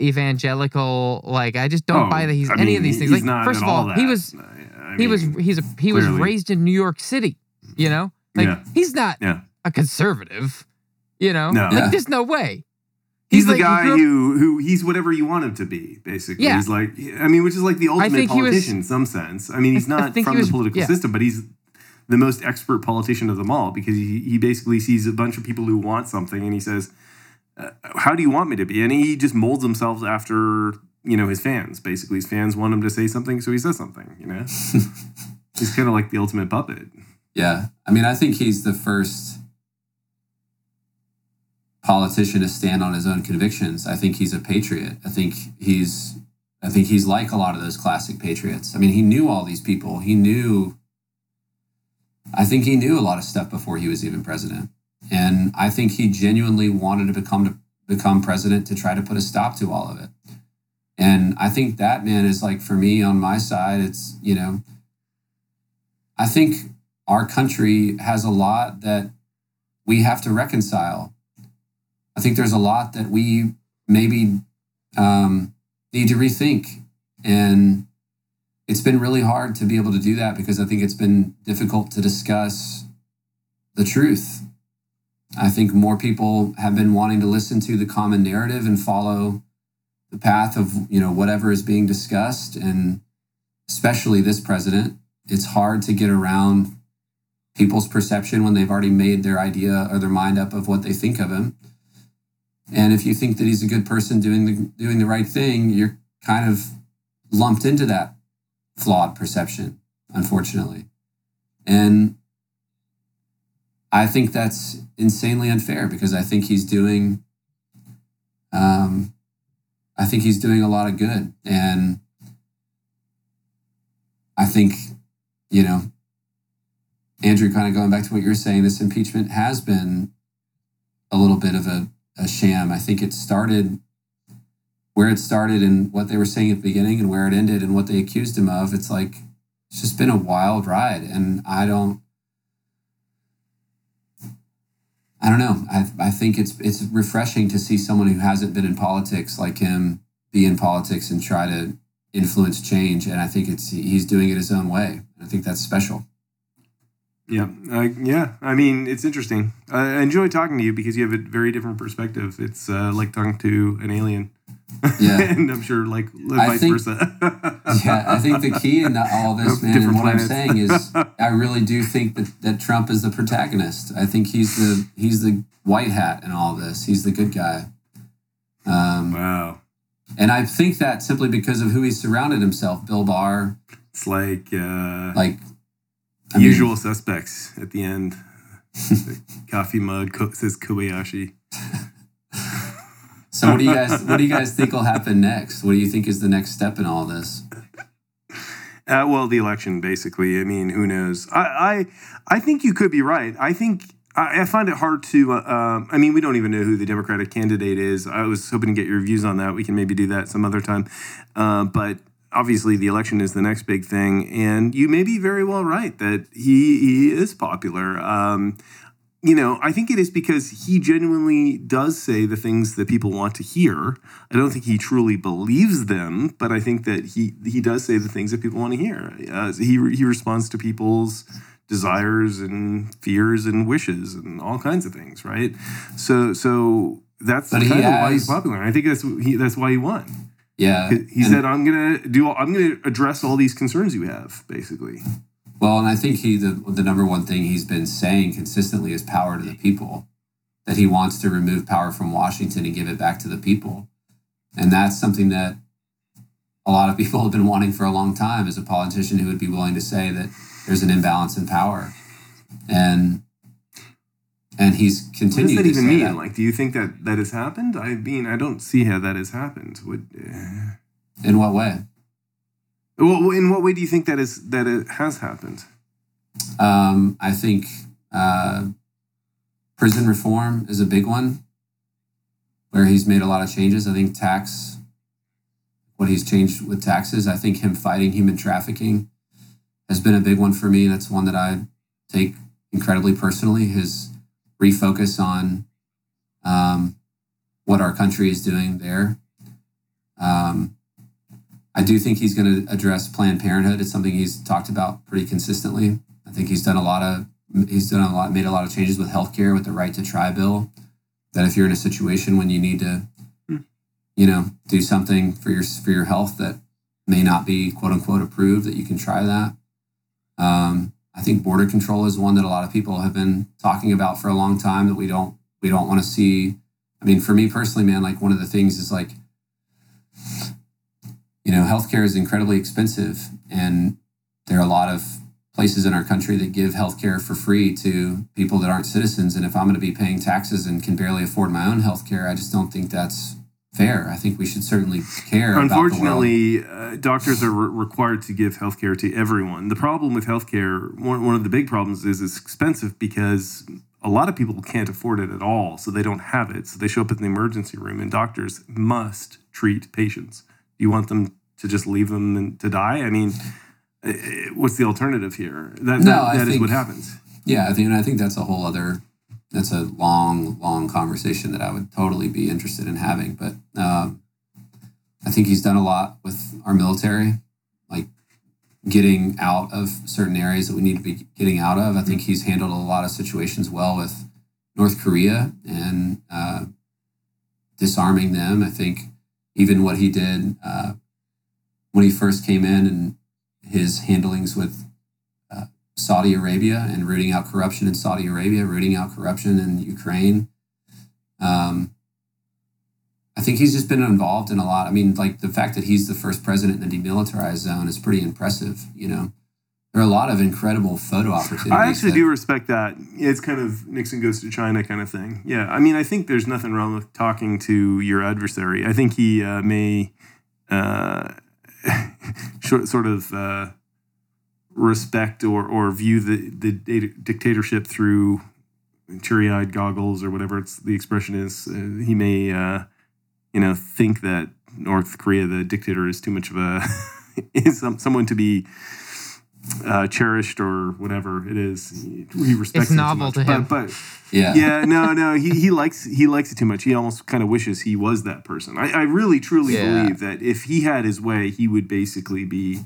evangelical like i just don't Oh, buy that he's I any mean, of these things like first of all all he was I he was he's a he was raised in new york city you know like Yeah. he's not Yeah. a conservative you know No. like there's no way He's, the like- he guy grew who who he's whatever you want him to be, basically. Yeah. He's like I mean, which is like the ultimate he was- politician in some sense. I mean, he's not from was- the political yeah. system, but he's the most expert politician of them all because he, he basically sees a bunch of people who want something and he says, uh, "How do you want me to be?" And he just molds himself after you know his fans. Basically, his fans want him to say something, so he says something. You know, he's kind of like the ultimate puppet. Yeah. I mean, I think he's the first politician to stand on his own convictions. I think he's a patriot. I think he's I think he's like a lot of those classic patriots. I mean, he knew all these people. He knew I think he knew a lot of stuff before he was even president. And I think he genuinely wanted to become to become president to try to put a stop to all of it. And I think that man is like for me on my side, it's, you know, I think our country has a lot that we have to reconcile. I think there's a lot that we maybe um, need to rethink. And it's been really hard to be able to do that because I think it's been difficult to discuss the truth. I think more people have been wanting to listen to the common narrative and follow the path of you know whatever is being discussed. And especially this president it's hard to get around people's perception when they've already made their idea or their mind up of what they think of him. And if you think that he's a good person doing the doing the right thing you're kind of lumped into that flawed perception unfortunately. And i think that's insanely unfair because i think he's doing um, I think he's doing a lot of good. And I think, you know, Andrew, kind of going back to what you're saying, this impeachment has been a little bit of a, a sham. I think it started where it started and what they were saying at the beginning and where it ended and what they accused him of. It's like, it's just been a wild ride. And I don't, I I think it's it's refreshing to see someone who hasn't been in politics like him be in politics and try to influence change. And I think it's he's doing it his own way. I think that's special. Yeah, uh, yeah. I mean, it's interesting. I enjoy talking to you because you have a very different perspective. It's uh, like talking to an alien. Yeah. and I'm sure like vice think- versa. Yeah, I think the key in that, all this, man, and Different what I'm saying is, I really do think that, that Trump is the protagonist. I think he's the he's the white hat in all this. He's the good guy. Um, wow, and I think that simply because of who he surrounded himself, Bill Barr, it's like uh, like I mean, usual suspects at the end. Coffee mug co- says Kobayashi. So what do you guys what do you guys think will happen next? What do you think is the next step in all this? Uh, well, the election, basically. I mean, who knows? I, I, I think you could be right. I think I, I find it hard to. Uh, um, I mean, we don't even know who the Democratic candidate is. I was hoping to get your views on that. We can maybe do that some other time. Uh, but obviously, the election is the next big thing, and you may be very well right that he he is popular. Um, you know, I think it is because he genuinely does say the things that people want to hear. I don't think he truly believes them, but I think that he he does say the things that people want to hear. Uh, he he responds to people's desires and fears and wishes and all kinds of things, right? So so that's But kind of why he's popular. I think that's he, that's why he won. Yeah. He, and- said, "I'm gonna do. all- I'm gonna address all these concerns you have." Basically, Well, and I think he the the number one thing he's been saying consistently is power to the people. That he wants to remove power from Washington and give it back to the people. And that's something that a lot of people have been wanting for a long time as a politician who would be willing to say that there's an imbalance in power. And and he's what does continued that to even mean? that. Like, do you think that that has happened? I mean, I don't see how that has happened. Would uh, In what way? well, in what way do you think that is that it has happened? Um, I think uh, prison reform is a big one, where he's made a lot of changes. I think tax, what he's changed with taxes. I think him fighting human trafficking has been a big one for me. That's one that I take incredibly personally. His refocus on um, what our country is doing there. Um, I do think he's going to address Planned Parenthood. It's something he's talked about pretty consistently. I think he's done a lot of he's done a lot made a lot of changes with healthcare with the right to try bill. That if you're in a situation when you need to, Hmm. you know, do something for your for your health that may not be quote unquote approved, that you can try that. Um, I think border control is one that a lot of people have been talking about for a long time that we don't we don't want to see. I mean, for me personally, man, like one of the things is like you know, healthcare is incredibly expensive, and there are a lot of places in our country that give healthcare for free to people that aren't citizens. And if I'm going to be paying taxes and can barely afford my own healthcare, I just don't think that's fair. I think we should certainly care. about the world. Unfortunately, uh, doctors are re- required to give healthcare to everyone. The problem with healthcare, one, one of the big problems is it's expensive because a lot of people can't afford it at all, so they don't have it. So they show up in the emergency room, and doctors must treat patients. Do you want them to just leave them to die? I mean, uh, what's the alternative here? That, No, that, that is think- what happens. Yeah, I think and I think that's a whole other that's a long, long conversation that I would totally be interested in having. But um, I think he's done a lot with our military, like getting out of certain areas that we need to be getting out of. I think he's handled a lot of situations well with North Korea and uh, disarming them. I think even what he did uh, when he first came in and his handlings with Saudi Arabia and rooting out corruption in Saudi Arabia, rooting out corruption in Ukraine. Um, I think he's just been involved in a lot. I mean, like the fact that he's the first president in the demilitarized zone is pretty impressive. You know, there are a lot of incredible photo opportunities. I actually that- do respect that. It's kind of Nixon goes to China kind of thing. Yeah, I mean, I think there's nothing wrong with talking to your adversary. I think he uh, may uh, sort of uh, respect or, or view the, the dictatorship through teary-eyed goggles or whatever it's the expression is. Uh, he may, uh, you know, think that North Korea, the dictator, is too much of a is some, someone to be uh, cherished or whatever it is. He, he respects It's novel to him. But, but yeah, yeah, no, no, he, he likes he likes it too much. He almost kind of wishes he was that person. I, I really truly Yeah. believe that if he had his way, he would basically be,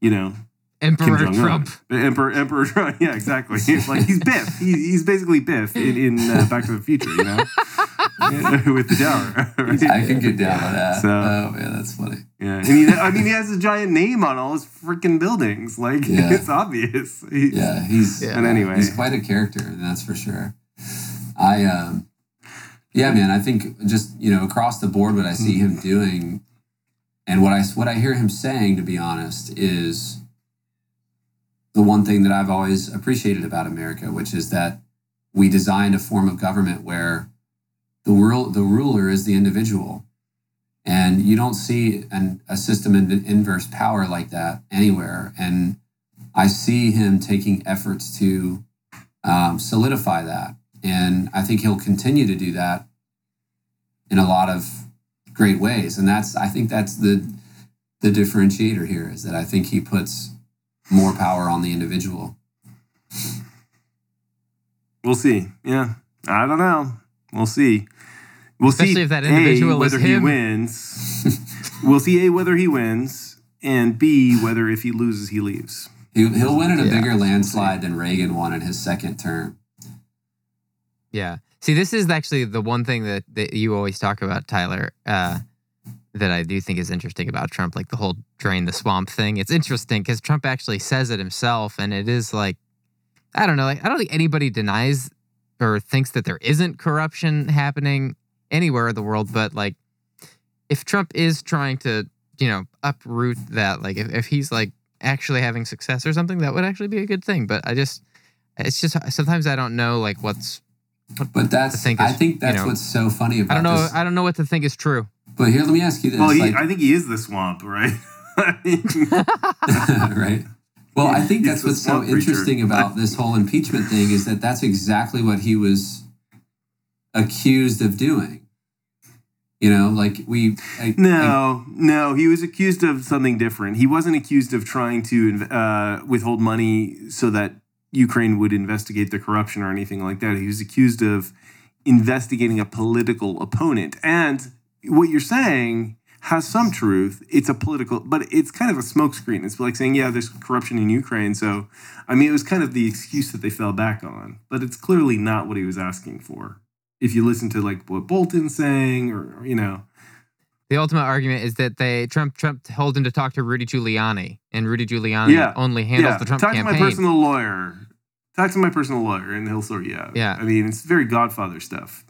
you know, Kim Emperor Jong Un, Trump. Emperor Emperor Trump. Yeah, exactly. It's like he's Biff. He, he's basically Biff in, in uh, Back to the Future. You know, with the tower. right? I can get down with that. So- oh man, that's funny. Yeah, I mean, I mean, he has a giant name on all his freaking buildings. Like Yeah. it's obvious. He's- Yeah, he's Yeah. But anyway, he's quite a character, that's for sure. I um yeah, man, I think just, you know, across the board what I see him doing and what I what I hear him saying to be honest is the one thing that I've always appreciated about America, which is that we designed a form of government where the world the ruler is the individual. And you don't see an, a system in inverse power like that anywhere. And i see him taking efforts to um, solidify that. And i think he'll continue to do that in a lot of great ways. And that's i think that's the the differentiator here is that i think he puts more power on the individual We'll see. Yeah, I don't know. We'll see. We'll Especially see if that individual a, is whether he wins. we'll see a whether he wins, and b whether if he loses he leaves. he, he'll win in a Yeah. bigger landslide than reagan won in his second term Yeah. See, this is actually the one thing that, that you always talk about, Tyler, uh, that I do think is interesting about Trump, like the whole drain the swamp thing. It's interesting because Trump actually says it himself, and it is like, I don't know, like I don't think anybody denies or thinks that there isn't corruption happening anywhere in the world, but like if Trump is trying to, you know, uproot that, like if, if he's like actually having success or something, that would actually be a good thing. But I just, it's just sometimes I don't know like what's but that's think i is, think you that's know, what's so funny about I don't know. this I don't know what to think is true. But here let me ask you this Well, he, like, I think he is the swamp, right? Right? Well, I think that's what's so preacher. interesting about this whole impeachment thing is that that's exactly what he was accused of doing. You know, like we. I, I- no, no, he was accused of something different. He wasn't accused of trying to uh, withhold money so that Ukraine would investigate the corruption or anything like that. He was accused of investigating a political opponent. And what you're saying has some truth. It's a political, but it's kind of a smokescreen. It's like saying, yeah, there's corruption in Ukraine. So, I mean, it was kind of the excuse that they fell back on, but it's clearly not what he was asking for. If you listen to like what Bolton's saying, or, you know, The ultimate argument is that they Trump Trump told him to talk to Rudy Giuliani, and Rudy Giuliani Yeah. only handles yeah, the Trump talk campaign. to my personal lawyer. Talk to my personal lawyer, and he'll sort you out. Yeah. I mean, it's very Godfather stuff.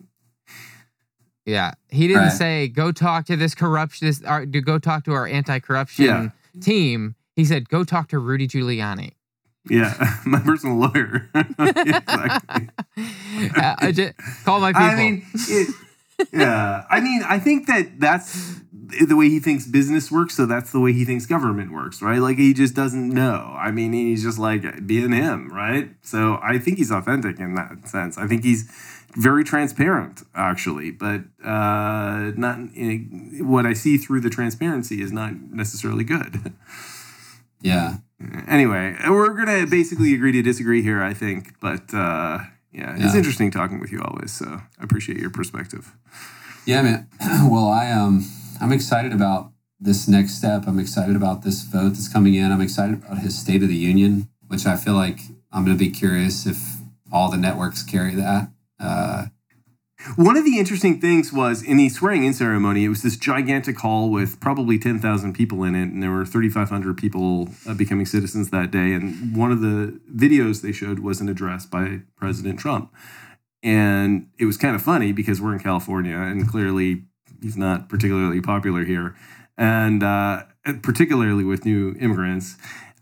Yeah, he didn't Right. say go talk to this corruption. This our, to go talk to our anti-corruption Yeah. team. He said go talk to Rudy Giuliani. Yeah, my personal lawyer. exactly. Uh, I just, call my people. I mean, it, yeah. I mean, I think that that's the way he thinks business works. So that's the way he thinks government works, right? Like he just doesn't know. I mean, he's just like being him, right? So I think he's authentic in that sense. I think he's very transparent, actually. But uh, not what I see through the transparency is not necessarily good. yeah, anyway, we're gonna basically agree to disagree here, I think. But uh, yeah, it's interesting talking with you always. So I appreciate your perspective. yeah, man. well, I um, I'm excited about this next step. I'm excited about this vote that's coming in. I'm excited about his State of the Union, which I feel like I'm going to be curious if all the networks carry that. Uh, One of the interesting things was in the swearing in ceremony, it was this gigantic hall with probably 10,000 people in it, and there were 3,500 people uh, becoming citizens that day. And one of the videos they showed was an address by President Trump. And it was kind of funny because we're in California, and clearly he's not particularly popular here, and uh, particularly with new immigrants.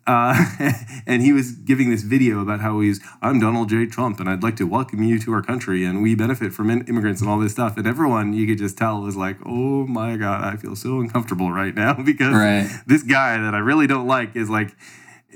Uh, and he was giving this video about how he's, I'm Donald J. Trump, and I'd like to welcome you to our country, and we benefit from in- immigrants and all this stuff. And everyone, you could just tell, was like, oh my God, I feel so uncomfortable right now because Right. this guy that I really don't like is like,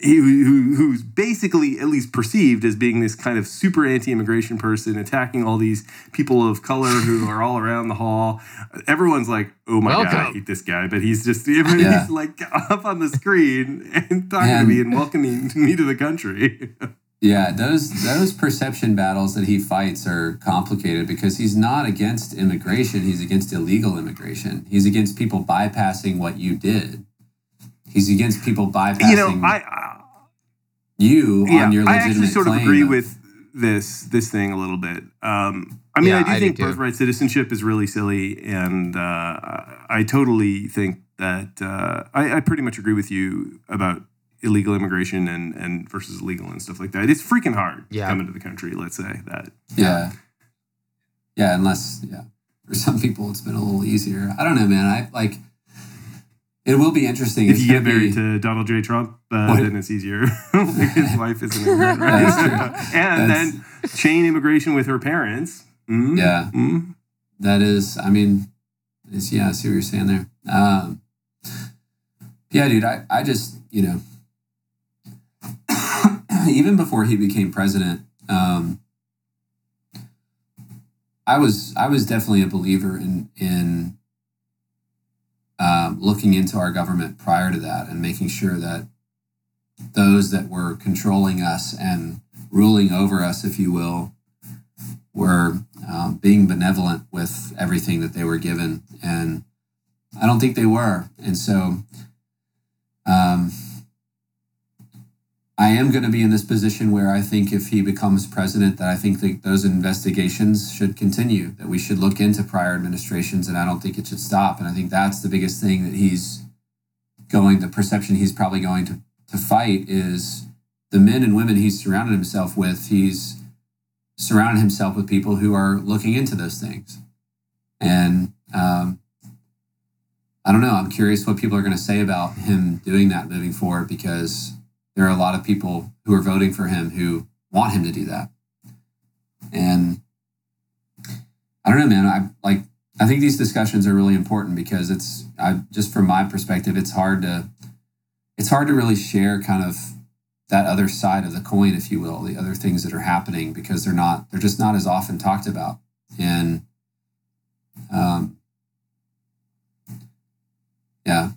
who, who's basically at least perceived as being this kind of super anti-immigration person attacking all these people of color who are all around the hall. Everyone's like oh my god i hate this guy but he's just he's like up on the screen and talking to me and welcoming me to the country. Yeah, those those perception battles that he fights are complicated because he's not against immigration, he's against illegal immigration. He's against people bypassing what you did. He's against people bypassing you know i, I you yeah on your legitimate i actually sort of claim agree with this this thing a little bit um I mean, Yeah, I do I think too. birthright citizenship is really silly, and uh, I totally think that uh, I, I pretty much agree with you about illegal immigration and and versus legal and stuff like that. It's freaking hard Yeah. coming to the country. Let's say that. Yeah. Yeah, unless yeah. For some people it's been a little easier. I don't know, man. I like It will be interesting. If It's you get married be- to Donald J. Trump, uh, then it's easier. His wife isn't immigrant, right? That's true. and That's- then chain immigration with her parents. Mm, Yeah. mm. that is, I mean, it's, yeah, I see what you're saying there. Um, yeah, dude, I, I just, you know, even before he became president, um, I was, I was definitely a believer in, in, um, looking into our government prior to that and making sure that those that were controlling us and ruling over us, if you will, were um, being benevolent with everything that they were given. And I don't think they were. And so um, I am going to be in this position where I think if he becomes president, that I think that those investigations should continue, that we should look into prior administrations, and I don't think it should stop. And I think that's the biggest thing that he's going, the perception he's probably going to, to fight is the men and women he's surrounded himself with. He's surrounded himself with people who are looking into those things. And um, I don't know. I'm curious what people are going to say about him doing that moving forward because there are a lot of people who are voting for him who want him to do that. And I don't know, man. I like. I think these discussions are really important because it's. I just from my perspective, it's hard to. It's hard to really share kind of that other side of the coin, if you will, the other things that are happening because they're not. They're just not as often talked about. And um, yeah,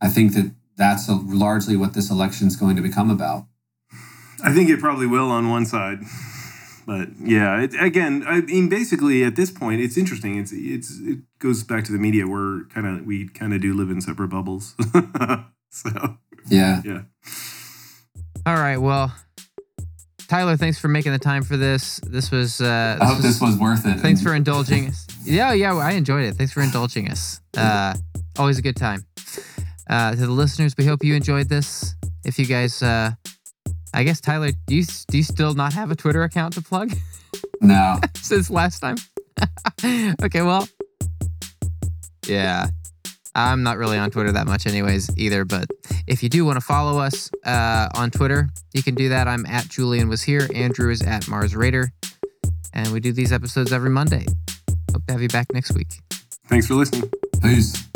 I think that that's a, largely what this election is going to become about. I think it probably will on one side, but yeah, it, again, I mean, basically at this point, it's interesting. It's it's it goes back to the media. We're kind of we kind of do live in separate bubbles. so Yeah. yeah, All right. Well, Tyler, thanks for making the time for this. This was. Uh, I hope was- this was worth it. Thanks for indulging us. Yeah, yeah, I enjoyed it. Thanks for indulging us. Uh, always a good time. Uh, to the listeners, we hope you enjoyed this. If you guys, uh, I guess Tyler, do you do you still not have a Twitter account to plug no. since last time? okay, well, yeah, I'm not really on Twitter that much, anyways, either. But if you do want to follow us uh, on Twitter, you can do that. I'm at Julian was here. Andrew is at Mars Raider, and we do these episodes every Monday. Hope to have you back next week. thanks for listening. Peace.